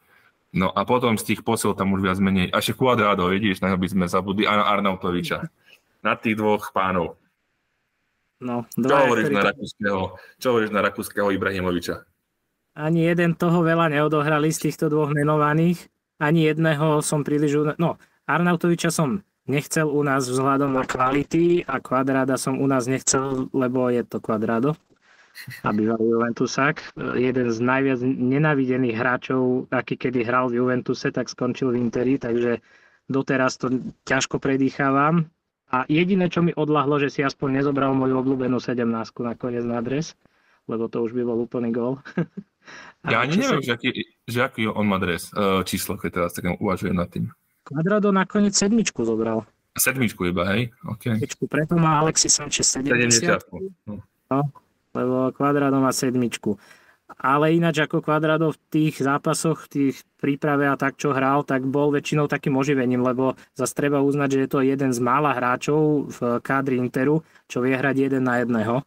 No a potom z tých posiel tam už viac menej, a ešte Quadrado, vidíš, na by sme zabudli, a Arnautoviča. Na tých dvoch pánov. No, čo hovoríš na rakúskeho, čo hovoríš na rakúskeho Ibrahimoviča? Ani jeden toho veľa neodohrali z týchto dvoch menovaných. Ani jedného som príliš... No, Arnautoviča som nechcel u nás vzhľadom na kvality a kvadráda som u nás nechcel, lebo je to kvadrádo a bývalý Juventusák. Jeden z najviac nenávidených hráčov, aký kedy hral v Juventuse, tak skončil v Interi, takže doteraz to ťažko predýchávam. A jediné, čo mi odlahlo, že si aspoň nezobral moju obľúbenú 17 nakoniec na dres, lebo to už by bol úplný gol. ja ani neviem, že aký, že aký on má dres, e, číslo, keď teraz tak uvažujem nad tým. Quadrado nakoniec sedmičku zobral. Sedmičku iba, hej? Okay. Sedmičku, preto má Alexis Sanchez 70. 70. No. no, lebo Quadrado má sedmičku. Ale ináč ako Quadrado v tých zápasoch, v tých príprave a tak, čo hral, tak bol väčšinou takým oživením, lebo zase treba uznať, že je to jeden z mála hráčov v kádri Interu, čo vie hrať jeden na jedného.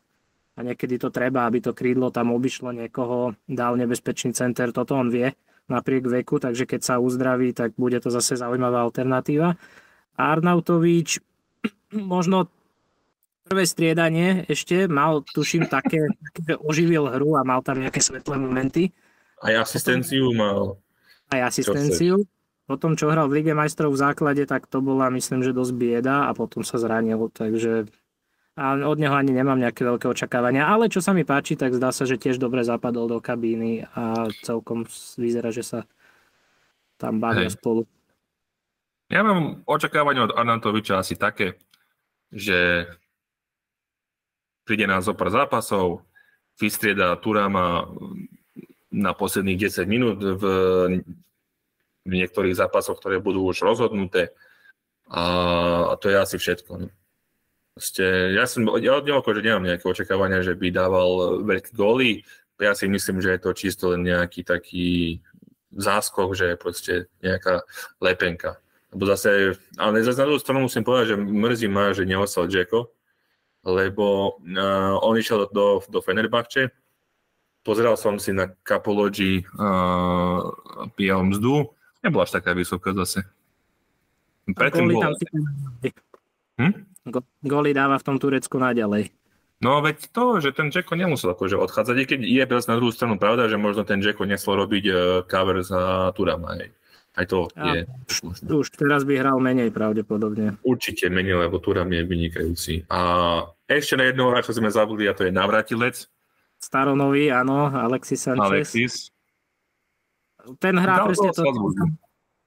A niekedy to treba, aby to krídlo tam obišlo niekoho, dal nebezpečný center, toto on vie napriek veku, takže keď sa uzdraví, tak bude to zase zaujímavá alternatíva. Arnautovič možno prvé striedanie ešte mal, tuším, také, že oživil hru a mal tam nejaké svetlé momenty. Aj asistenciu mal. Aj asistenciu. Potom, čo hral v Lige majstrov v základe, tak to bola, myslím, že dosť bieda a potom sa zranil, takže a od neho ani nemám nejaké veľké očakávania, ale čo sa mi páči, tak zdá sa, že tiež dobre zapadol do kabíny a celkom vyzerá, že sa tam bavia Hej. spolu. Ja mám očakávanie od Arnautoviča asi také, že príde na zopár zápasov, vystrieda Turama na posledných 10 minút v, v niektorých zápasoch, ktoré budú už rozhodnuté. A to je asi všetko. Proste, ja, som, ja od neho akože nemám nejaké očakávania, že by dával veľké góly. Ja si myslím, že je to čisto len nejaký taký záskok, že je proste nejaká lepenka. Lebo zase, ale zase na druhú stranu musím povedať, že mrzí ma, že neostal Jacko, lebo uh, on išiel do, do Fenerbahče, pozeral som si na Capology uh, PL mzdu, nebola až taká vysoká zase. Predtým bol... Hm? Góly dáva v tom Turecku naďalej. No veď to, že ten Jacko nemusel akože odchádzať, i keď je na druhú stranu pravda, že možno ten Jacko neslo robiť uh, cover za Turama. Hej. Aj to ja, je. Už teraz by hral menej pravdepodobne. Určite menej, lebo Turam je vynikajúci. A ešte na jedného hráča sme zabudli a to je navratilec. Staronový, áno, Alexis Sanchez. Alexis. Ten hrá presne to,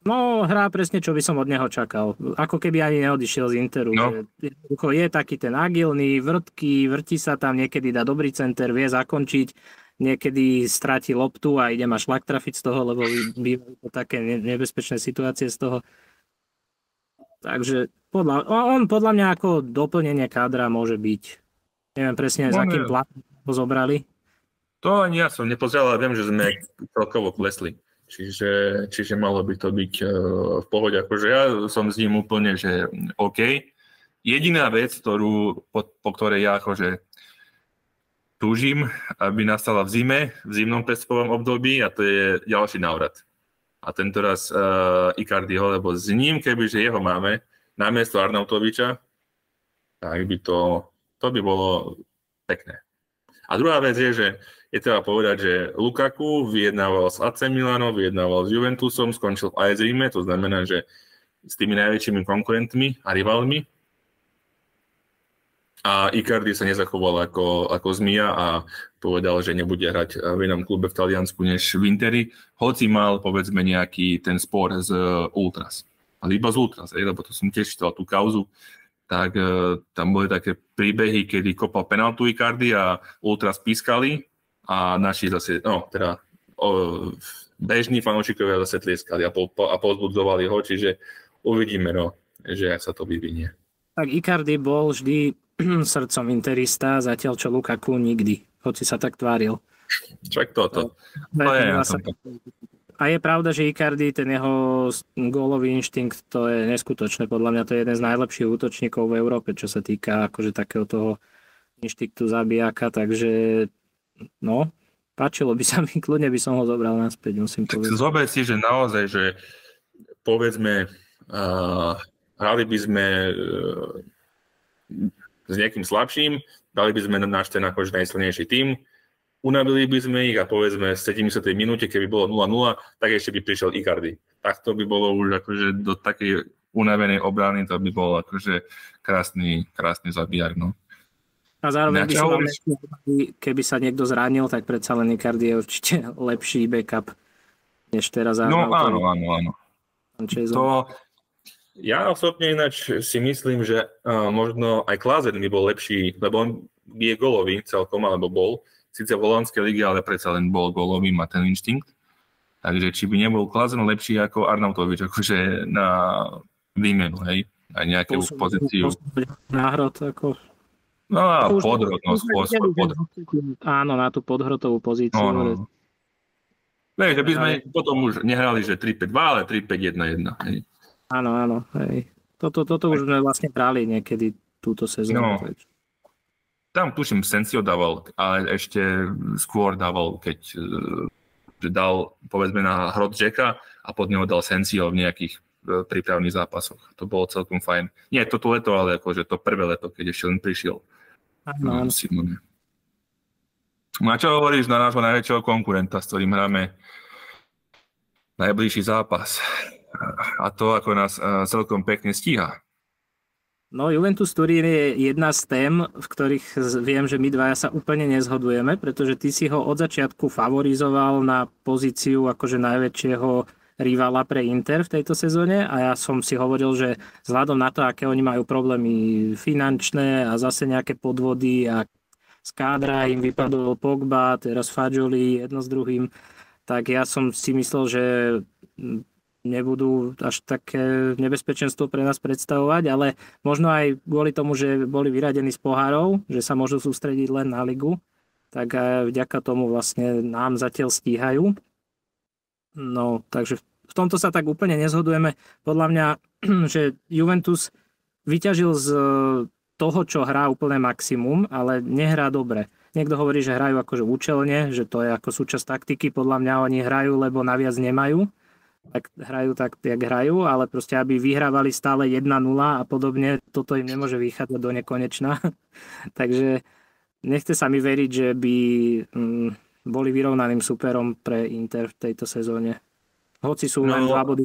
No, hrá presne, čo by som od neho čakal. Ako keby ani neodišiel z Interu. No. Že je taký ten agilný, vrtký, vrti sa tam, niekedy dá dobrý center, vie zakončiť, niekedy stráti loptu a ide ma šlak trafiť z toho, lebo bývajú to také nebezpečné situácie z toho. Takže podľa, on podľa mňa ako doplnenie kádra môže byť. Neviem presne, no, za akým platom ho zobrali. To ani ja som nepozrel, ale viem, že sme celkovo klesli. Čiže, čiže malo by to byť uh, v pohode. Akože ja som s ním úplne, že OK. Jediná vec, ktorú, po, po ktorej ja akože túžim, aby nastala v zime, v zimnom prestupovom období a to je ďalší návrat. A tento raz uh, Icardiho, lebo s ním, kebyže jeho máme, namiesto Arnautoviča, tak by to, to by bolo pekné. A druhá vec je, že je treba povedať, že Lukaku vyjednával s AC Milano, vyjednával s Juventusom, skončil v AS Ríme, to znamená, že s tými najväčšími konkurentmi a rivalmi. A Icardi sa nezachoval ako, ako zmia a povedal, že nebude hrať v inom klube v Taliansku než v Interi, hoci mal povedzme nejaký ten spor z Ultras. Ale iba z Ultras, lebo to som tiež čítal tú kauzu, tak uh, tam boli také príbehy, kedy kopal penaltu Icardi a Ultras pískali a naši zase, no teda o, bežní fanúšikovia zase tlieskali a, po, a pozbudzovali ho, čiže uvidíme, no, že ak sa to vyvinie. Tak Icardi bol vždy srdcom interista, zatiaľ čo Lukaku nikdy, hoci sa tak tváril. Čak toto. To, to je, ja sa... A je pravda, že Icardi, ten jeho gólový inštinkt, to je neskutočné. Podľa mňa to je jeden z najlepších útočníkov v Európe, čo sa týka akože takého toho inštinktu zabijaka, takže no, páčilo by sa mi, kľudne by som ho zobral naspäť, musím povedať. Zober si, že naozaj, že povedzme, uh, hrali by sme uh, s nejakým slabším, dali by sme náš ten akože najsilnejší tým, unavili by sme ich a povedzme v 70. minúte, keby bolo 0-0, tak ešte by prišiel Icardi. Tak to by bolo už akože do takej unavenej obrany, to by bol akože krásny, krásny zabíjar, no. A zároveň by som keby sa niekto zranil, tak predsa len Icardi je určite lepší backup než teraz. No áno, áno, áno. To, ja osobne ináč si myslím, že uh, možno aj Klazen by bol lepší, lebo on je golový celkom, alebo bol. Sice v holandskej lige, ale predsa len bol golový, má ten inštinkt. Takže či by nebol Klazen lepší ako Arnautovič, akože na výmenu, hej? Aj nejakú pozíciu. Náhrad, ako No a podhrot, no skôr, skôr podhrot. Áno, na tú podhrotovú pozíciu. No, no. Vieš, že by sme potom už nehrali, že 3-5-2, ale 3-5-1-1. Áno, áno. Hej. Toto, toto už sme vlastne brali niekedy túto sezónu. No. Tam tuším, Sensio dával, ale ešte skôr dával, keď že dal povedzme na hrot Jacka a pod neho dal Sensio v nejakých v prípravných zápasoch. To bolo celkom fajn. Nie toto leto, ale akože to prvé leto, keď ešte len prišiel. Áno. Simone. No a čo hovoríš na nášho najväčšieho konkurenta, s ktorým hráme najbližší zápas? A to, ako nás celkom pekne stíha. No Juventus Turín je jedna z tém, v ktorých viem, že my dvaja sa úplne nezhodujeme, pretože ty si ho od začiatku favorizoval na pozíciu akože najväčšieho rivala pre Inter v tejto sezóne a ja som si hovoril, že vzhľadom na to, aké oni majú problémy finančné a zase nejaké podvody a z kádra im vypadol Pogba, teraz Fadžoli jedno s druhým, tak ja som si myslel, že nebudú až také nebezpečenstvo pre nás predstavovať, ale možno aj kvôli tomu, že boli vyradení z pohárov, že sa môžu sústrediť len na ligu, tak vďaka tomu vlastne nám zatiaľ stíhajú. No, takže v tomto sa tak úplne nezhodujeme. Podľa mňa, že Juventus vyťažil z toho, čo hrá úplné maximum, ale nehrá dobre. Niekto hovorí, že hrajú akože účelne, že to je ako súčasť taktiky. Podľa mňa oni hrajú, lebo naviac nemajú tak hrajú tak, jak hrajú, ale proste, aby vyhrávali stále 1-0 a podobne, toto im nemôže vychádzať do nekonečna. Takže nechce sa mi veriť, že by mm, boli vyrovnaným superom pre Inter v tejto sezóne. Hoci sú no, len dva body.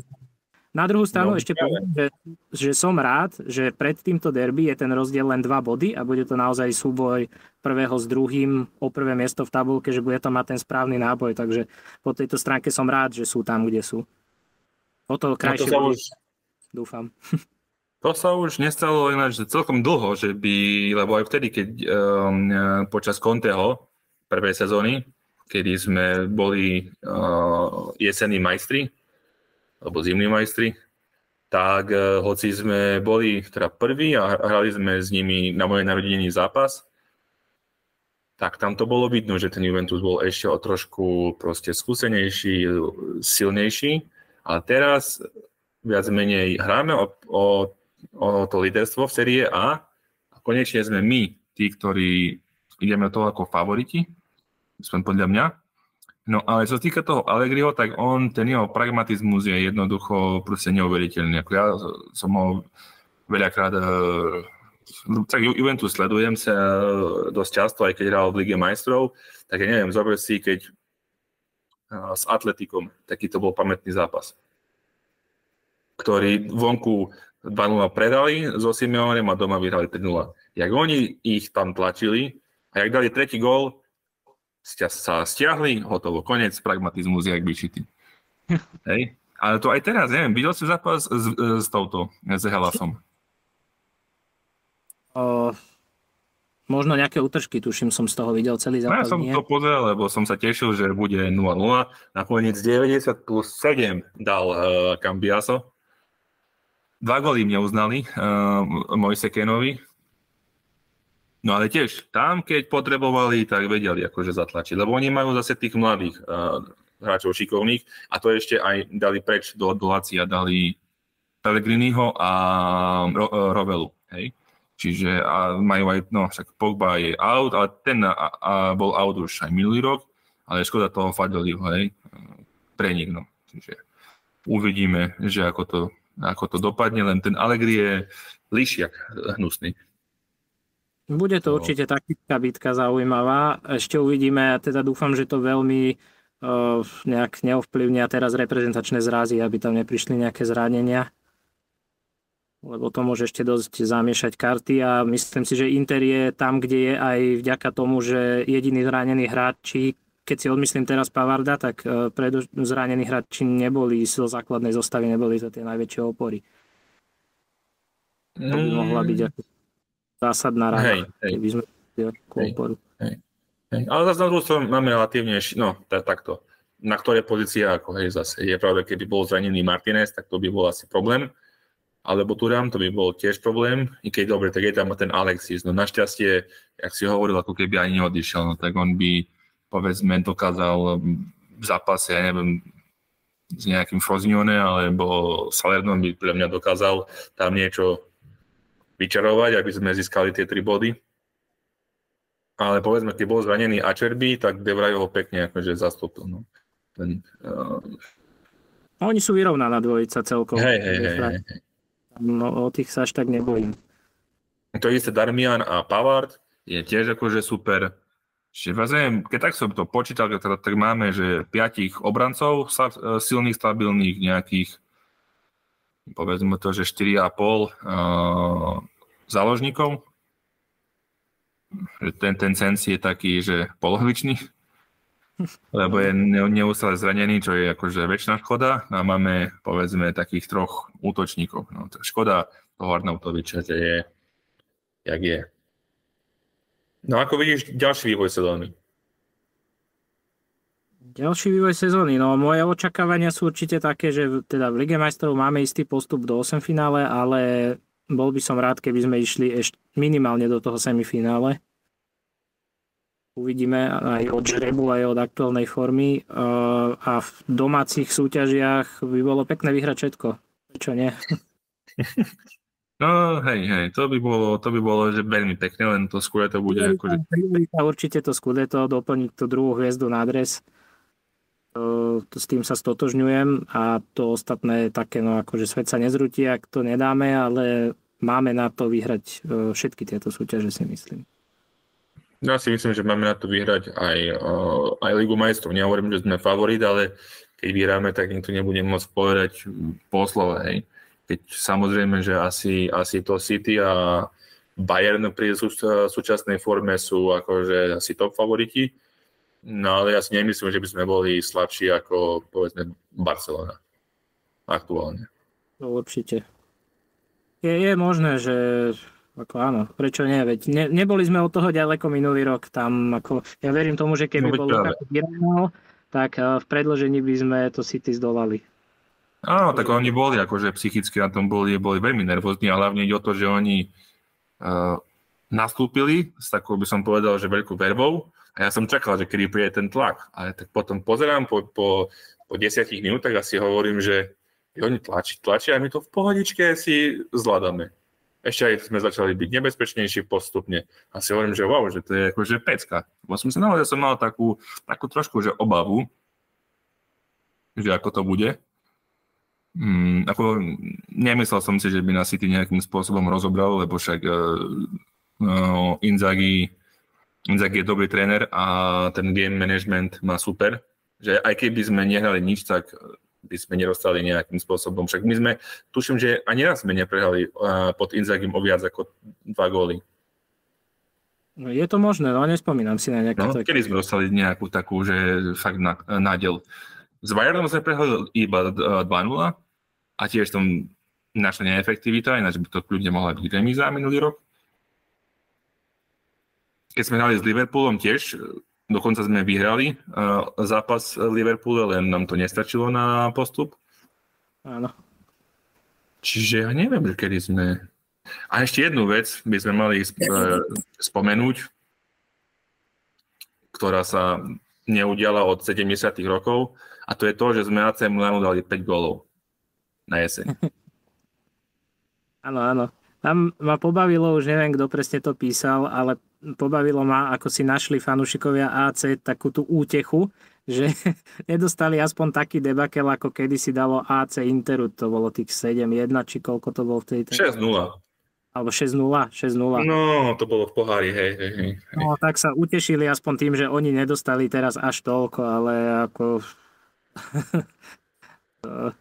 Na druhú stranu no, ešte poviem, že, že som rád, že pred týmto derby je ten rozdiel len dva body a bude to naozaj súboj prvého s druhým o prvé miesto v tabulke, že bude to mať ten správny náboj, takže po tejto stránke som rád, že sú tam, kde sú. O to krajšie no to už, dúfam. To sa už nestalo ináč celkom dlho, že by, lebo aj vtedy, keď um, počas Conteho prvej sezóny, kedy sme boli uh, jesenní majstri, alebo zimní majstri, tak uh, hoci sme boli teda prví a hrali sme s nimi na moje narodeniny zápas, tak tam to bolo vidno, že ten Juventus bol ešte o trošku proste skúsenejší, silnejší. A teraz viac menej hráme o, o, o to líderstvo v série A a konečne sme my, tí, ktorí ideme toho ako favoriti, aspoň podľa mňa. No ale čo sa týka toho Allegriho, tak on, ten jeho pragmatizmus je jednoducho proste neuveriteľný. Ako ja som ho veľakrát e, tak Juventus sledujem sa e, dosť často, aj keď hral v Lige majstrov, tak ja neviem, zober si, keď s Atletikom. Taký to bol pamätný zápas. Ktorý vonku 2-0 predali so Simeonem a doma vyhrali 3-0. Jak oni ich tam tlačili a jak dali tretí gól, sa stiahli, hotovo, konec, pragmatizmus jak vyšitý. Hej. Ale to aj teraz, neviem, videl si zápas s, s, touto, s Helasom? Uh, Možno nejaké útržky, tuším, som z toho videl celý zápas. No, ja som nie? to pozrel, lebo som sa tešil, že bude 0-0. Nakoniec 90 plus 7 dal uh, Cambiaso. Dva goly mne uznali uh, Mojsekenovi. No ale tiež, tam keď potrebovali, tak vedeli akože zatlačiť. Lebo oni majú zase tých mladých uh, hráčov šikovných a to ešte aj dali preč do, do a dali Pellegriniho a Ro, uh, Rovelu. Hej? Čiže a majú aj, no však Pogba je out, ale ten a, a bol out už aj minulý rok, ale škoda toho Fadeliho, hej, pre nich, no. Čiže uvidíme, že ako to, ako to dopadne, len ten Allegri je lišiak hnusný. Bude to určite taktická bitka zaujímavá. Ešte uvidíme, a teda dúfam, že to veľmi uh, nejak neovplyvnia teraz reprezentačné zrazy, aby tam neprišli nejaké zranenia lebo to môže ešte dosť zamiešať karty a myslím si, že Inter je tam, kde je aj vďaka tomu, že jediní zranení hráči, keď si odmyslím teraz Pavarda, tak predo, zranení hráči neboli z základnej zostavy, neboli to tie najväčšie opory. To by mohla byť ako zásadná rada, hej, hej. keby sme hej, oporu. Hej, hej. Ale zase na druhú stranu máme relatívne, no takto, na ktoré pozície ako hej zase. Je pravda, keby bol zranený Martinez, tak to by bol asi problém alebo Turam, to by bol tiež problém, i keď dobre, tak je tam ten Alexis. No našťastie, jak si hovoril, ako keby ani neodišiel, no tak on by, povedzme, dokázal v zápase, ja neviem, s nejakým Frozione alebo Salernom by pre mňa dokázal tam niečo vyčarovať, aby sme získali tie tri body. Ale povedzme, keď bol zranený Ačerby, tak Devraj ho pekne akože zastúpil. No. Ten, uh, Oni sú vyrovnaná dvojica celkom. Hej, hej, hej, hej. No, o tých sa až tak nebojím. To isté Darmian a Pavard je tiež akože super. Čiže vlastne, keď tak som to počítal, tak, tak máme, že piatich obrancov silných, stabilných, nejakých povedzme to, že 4,5 uh, záložníkov. Ten, ten sens je taký, že polohvičný, lebo je neustále zranený, čo je akože väčšina škoda a máme povedzme takých troch útočníkov. No, to škoda toho Arnautoviča, že je, jak je. No ako vidíš ďalší vývoj sezóny? Ďalší vývoj sezóny. No moje očakávania sú určite také, že teda v Lige majstrov máme istý postup do 8 finále, ale bol by som rád, keby sme išli ešte minimálne do toho semifinále. Uvidíme aj od žrebu, aj od aktuálnej formy. A v domácich súťažiach by bolo pekné vyhrať všetko. Prečo nie? No hej, hej, to by bolo, to by bolo že veľmi pekné, len to skôr to bude akože... Určite to to doplniť tú druhú hviezdu na adres. To, s tým sa stotožňujem a to ostatné je také, no akože svet sa nezrutí, ak to nedáme, ale máme na to vyhrať e, všetky tieto súťaže, si myslím. Ja si myslím, že máme na to vyhrať aj, aj Ligu majstrov. Nehovorím, že sme favorit, ale keď vyhráme, tak nikto nebude môcť povedať po slove. Hej. Keď samozrejme, že asi, asi to City a Bayern pri sú, súčasnej forme sú akože asi top favoriti, no ale ja si nemyslím, že by sme boli slabší ako povedzme Barcelona aktuálne. No, určite. Je, je možné, že ako áno, prečo nie? Veď ne, neboli sme od toho ďaleko minulý rok. Tam ako, ja verím tomu, že keby no, bol Lukaku tak eh, v predložení by sme to City zdolali. Áno, tak oni boli akože psychicky na tom boli, boli veľmi nervózni a hlavne ide o to, že oni uh, nastúpili s takou, by som povedal, že veľkou verbou a ja som čakal, že kedy príde ten tlak. Ale tak potom pozerám po, po, po desiatich minútach a si hovorím, že oni tlačí, tlačia a my to v pohodičke si zvládame ešte aj sme začali byť nebezpečnejší postupne. A si hovorím, že wow, že to je akože pecka. Bo som naozaj som mal takú, takú trošku že obavu, že ako to bude. Hmm, ako, nemyslel som si, že by na City nejakým spôsobom rozobral, lebo však uh, uh, Inzaghi, Inzaghi je dobrý tréner a ten game management má super. Že aj keby sme nehrali nič, tak by sme nedostali nejakým spôsobom. Však my sme, tuším, že ani raz sme neprehali pod Inzagim o viac ako dva góly. No, je to možné, no nespomínam si na nejaké no, také. Kedy sme dostali nejakú takú, že fakt na, nádel. S Bayernom sme prehrali iba 2-0 a tiež tam naša neefektivita, ináč by to kľudne mohla byť remíza minulý rok. Keď sme hrali s Liverpoolom tiež, Dokonca sme vyhrali uh, zápas Liverpoolu, len nám to nestačilo na postup. Áno. Čiže ja neviem, kedy sme... A ešte jednu vec by sme mali uh, spomenúť, ktorá sa neudiala od 70 rokov, a to je to, že sme AC Milanu dali 5 gólov na jeseň. Áno, áno. Tam ma pobavilo, už neviem, kto presne to písal, ale pobavilo ma, ako si našli fanúšikovia AC takú tú útechu, že nedostali aspoň taký debakel, ako kedy si dalo AC Interu, to bolo tých 7-1, či koľko to bolo v tej... 6-0. Alebo 6-0, 6-0. No, to bolo v pohári, hej, hej, hej. No, tak sa utešili aspoň tým, že oni nedostali teraz až toľko, ale ako... to,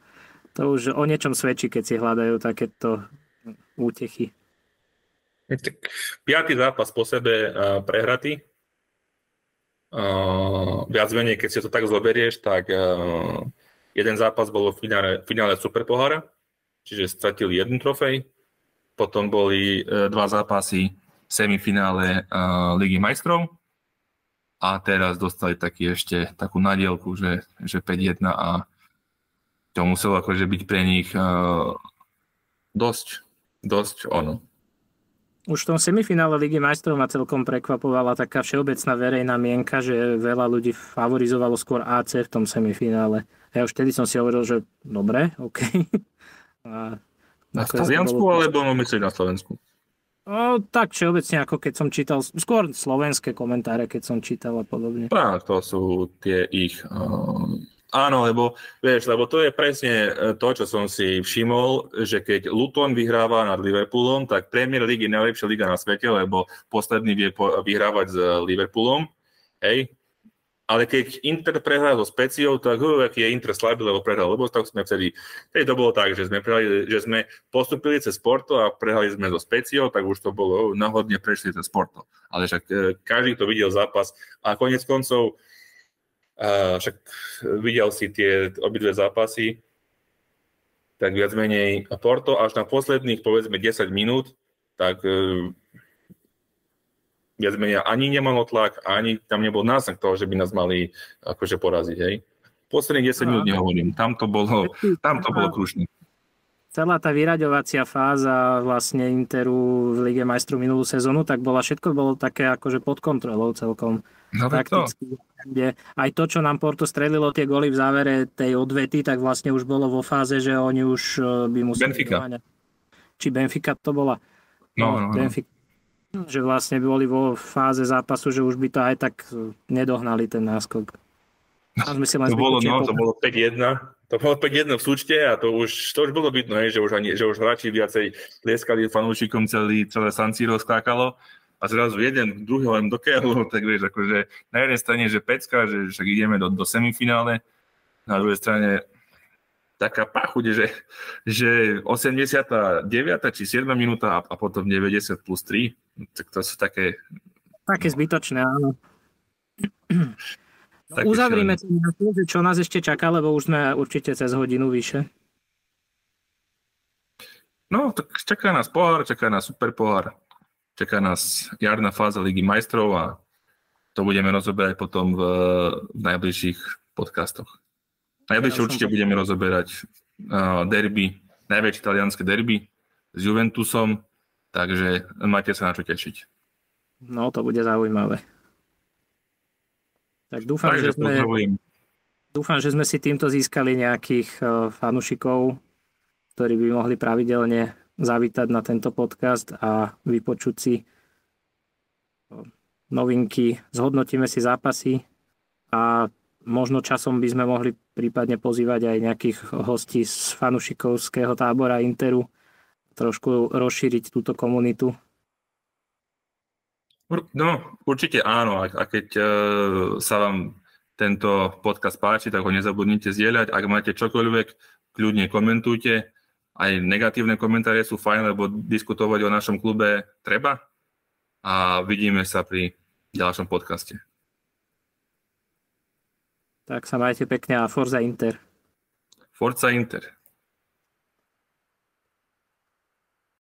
to už o niečom svedčí, keď si hľadajú takéto útechy. Tak piatý zápas po sebe uh, prehratý. Uh, viac menej, keď si to tak zoberieš, tak uh, jeden zápas bol v finále, finále Super pohára, čiže stratili jeden trofej. Potom boli dva zápasy v semifinále uh, Ligy majstrov. A teraz dostali taký ešte takú nadielku, že, že 5-1 a to muselo akože byť pre nich uh, dosť, dosť ono, už v tom semifinále Ligy majstrov ma celkom prekvapovala taká všeobecná verejná mienka, že veľa ľudí favorizovalo skôr AC v tom semifinále. Ja už vtedy som si hovoril, že dobre, OK. A na Taliansku bolo... alebo myslíš na Slovensku? No, tak všeobecne, ako keď som čítal, skôr slovenské komentáre, keď som čítal a podobne. Práve to sú tie ich uh, Áno, lebo, vieš, lebo to je presne e, to, čo som si všimol, že keď Luton vyhráva nad Liverpoolom, tak Premier League je najlepšia liga na svete, lebo posledný vie vyhrávať s Liverpoolom. Hej, ale keď Inter prehral so Speciou, tak uh, aký je Inter slabý, lebo prehral, lebo tak sme vtedy, vtedy to bolo tak, že sme, prehrali, že sme postupili cez Porto a prehrali sme so Speciou, tak už to bolo, náhodne prešli cez Porto. Ale však uh, každý to videl zápas a konec koncov a však videl si tie obidve zápasy, tak viac menej Porto až na posledných povedzme 10 minút, tak e, viac menej ani nemal tlak, ani tam nebol náznak toho, že by nás mali akože poraziť, hej. Posledných 10 minút nehovorím, tam to bolo, tam to bolo krušné. Celá tá vyraďovacia fáza vlastne Interu v Lige majstrov minulú sezónu, tak bola všetko bolo také akože pod kontrolou celkom. No, takticky. To kde aj to, čo nám Porto strelilo tie goly v závere tej odvety, tak vlastne už bolo vo fáze, že oni už e, by museli... Benfica. Doháňať. Či Benfica to bola? No, no, no. Benfica. Že vlastne boli vo fáze zápasu, že už by to aj tak nedohnali ten náskok. A sme si len to, bolo, no, to bolo 5-1. To bolo 5-1 v súčte a to už, to už bolo vidno, že už, ani, že už hráči viacej lieskali fanúšikom celý, celé San Siro skákalo a zrazu jeden, druhý len do keľu, tak vieš, akože na jednej strane, že pecka, že však ideme do, do semifinále, na druhej strane taká pachuť, že, že 89. či 7. minúta a, a potom 90 plus 3, tak to sú také... Také zbytočné, áno. No, uzavrime to, čo nás ešte čaká, lebo už sme určite cez hodinu vyše. No, tak čaká nás pohár, čaká nás super pohár. Čaká nás jarná fáza Ligy majstrov a to budeme rozoberať potom v, v najbližších podcastoch. Najbližšie ja určite budeme rozoberať uh, derby, najväčšie talianské derby s Juventusom, takže máte sa na čo tešiť. No, to bude zaujímavé. Tak dúfam, takže že sme, dúfam, že sme si týmto získali nejakých uh, fanúšikov, ktorí by mohli pravidelne zavítať na tento podcast a vypočuť si novinky, zhodnotíme si zápasy a možno časom by sme mohli prípadne pozývať aj nejakých hostí z fanušikovského tábora Interu, trošku rozšíriť túto komunitu. No, určite áno. A keď uh, sa vám tento podcast páči, tak ho nezabudnite zdieľať. Ak máte čokoľvek, kľudne komentujte aj negatívne komentáre sú fajn, lebo diskutovať o našom klube treba a vidíme sa pri ďalšom podcaste. Tak sa majte pekne a Forza Inter. Forza Inter.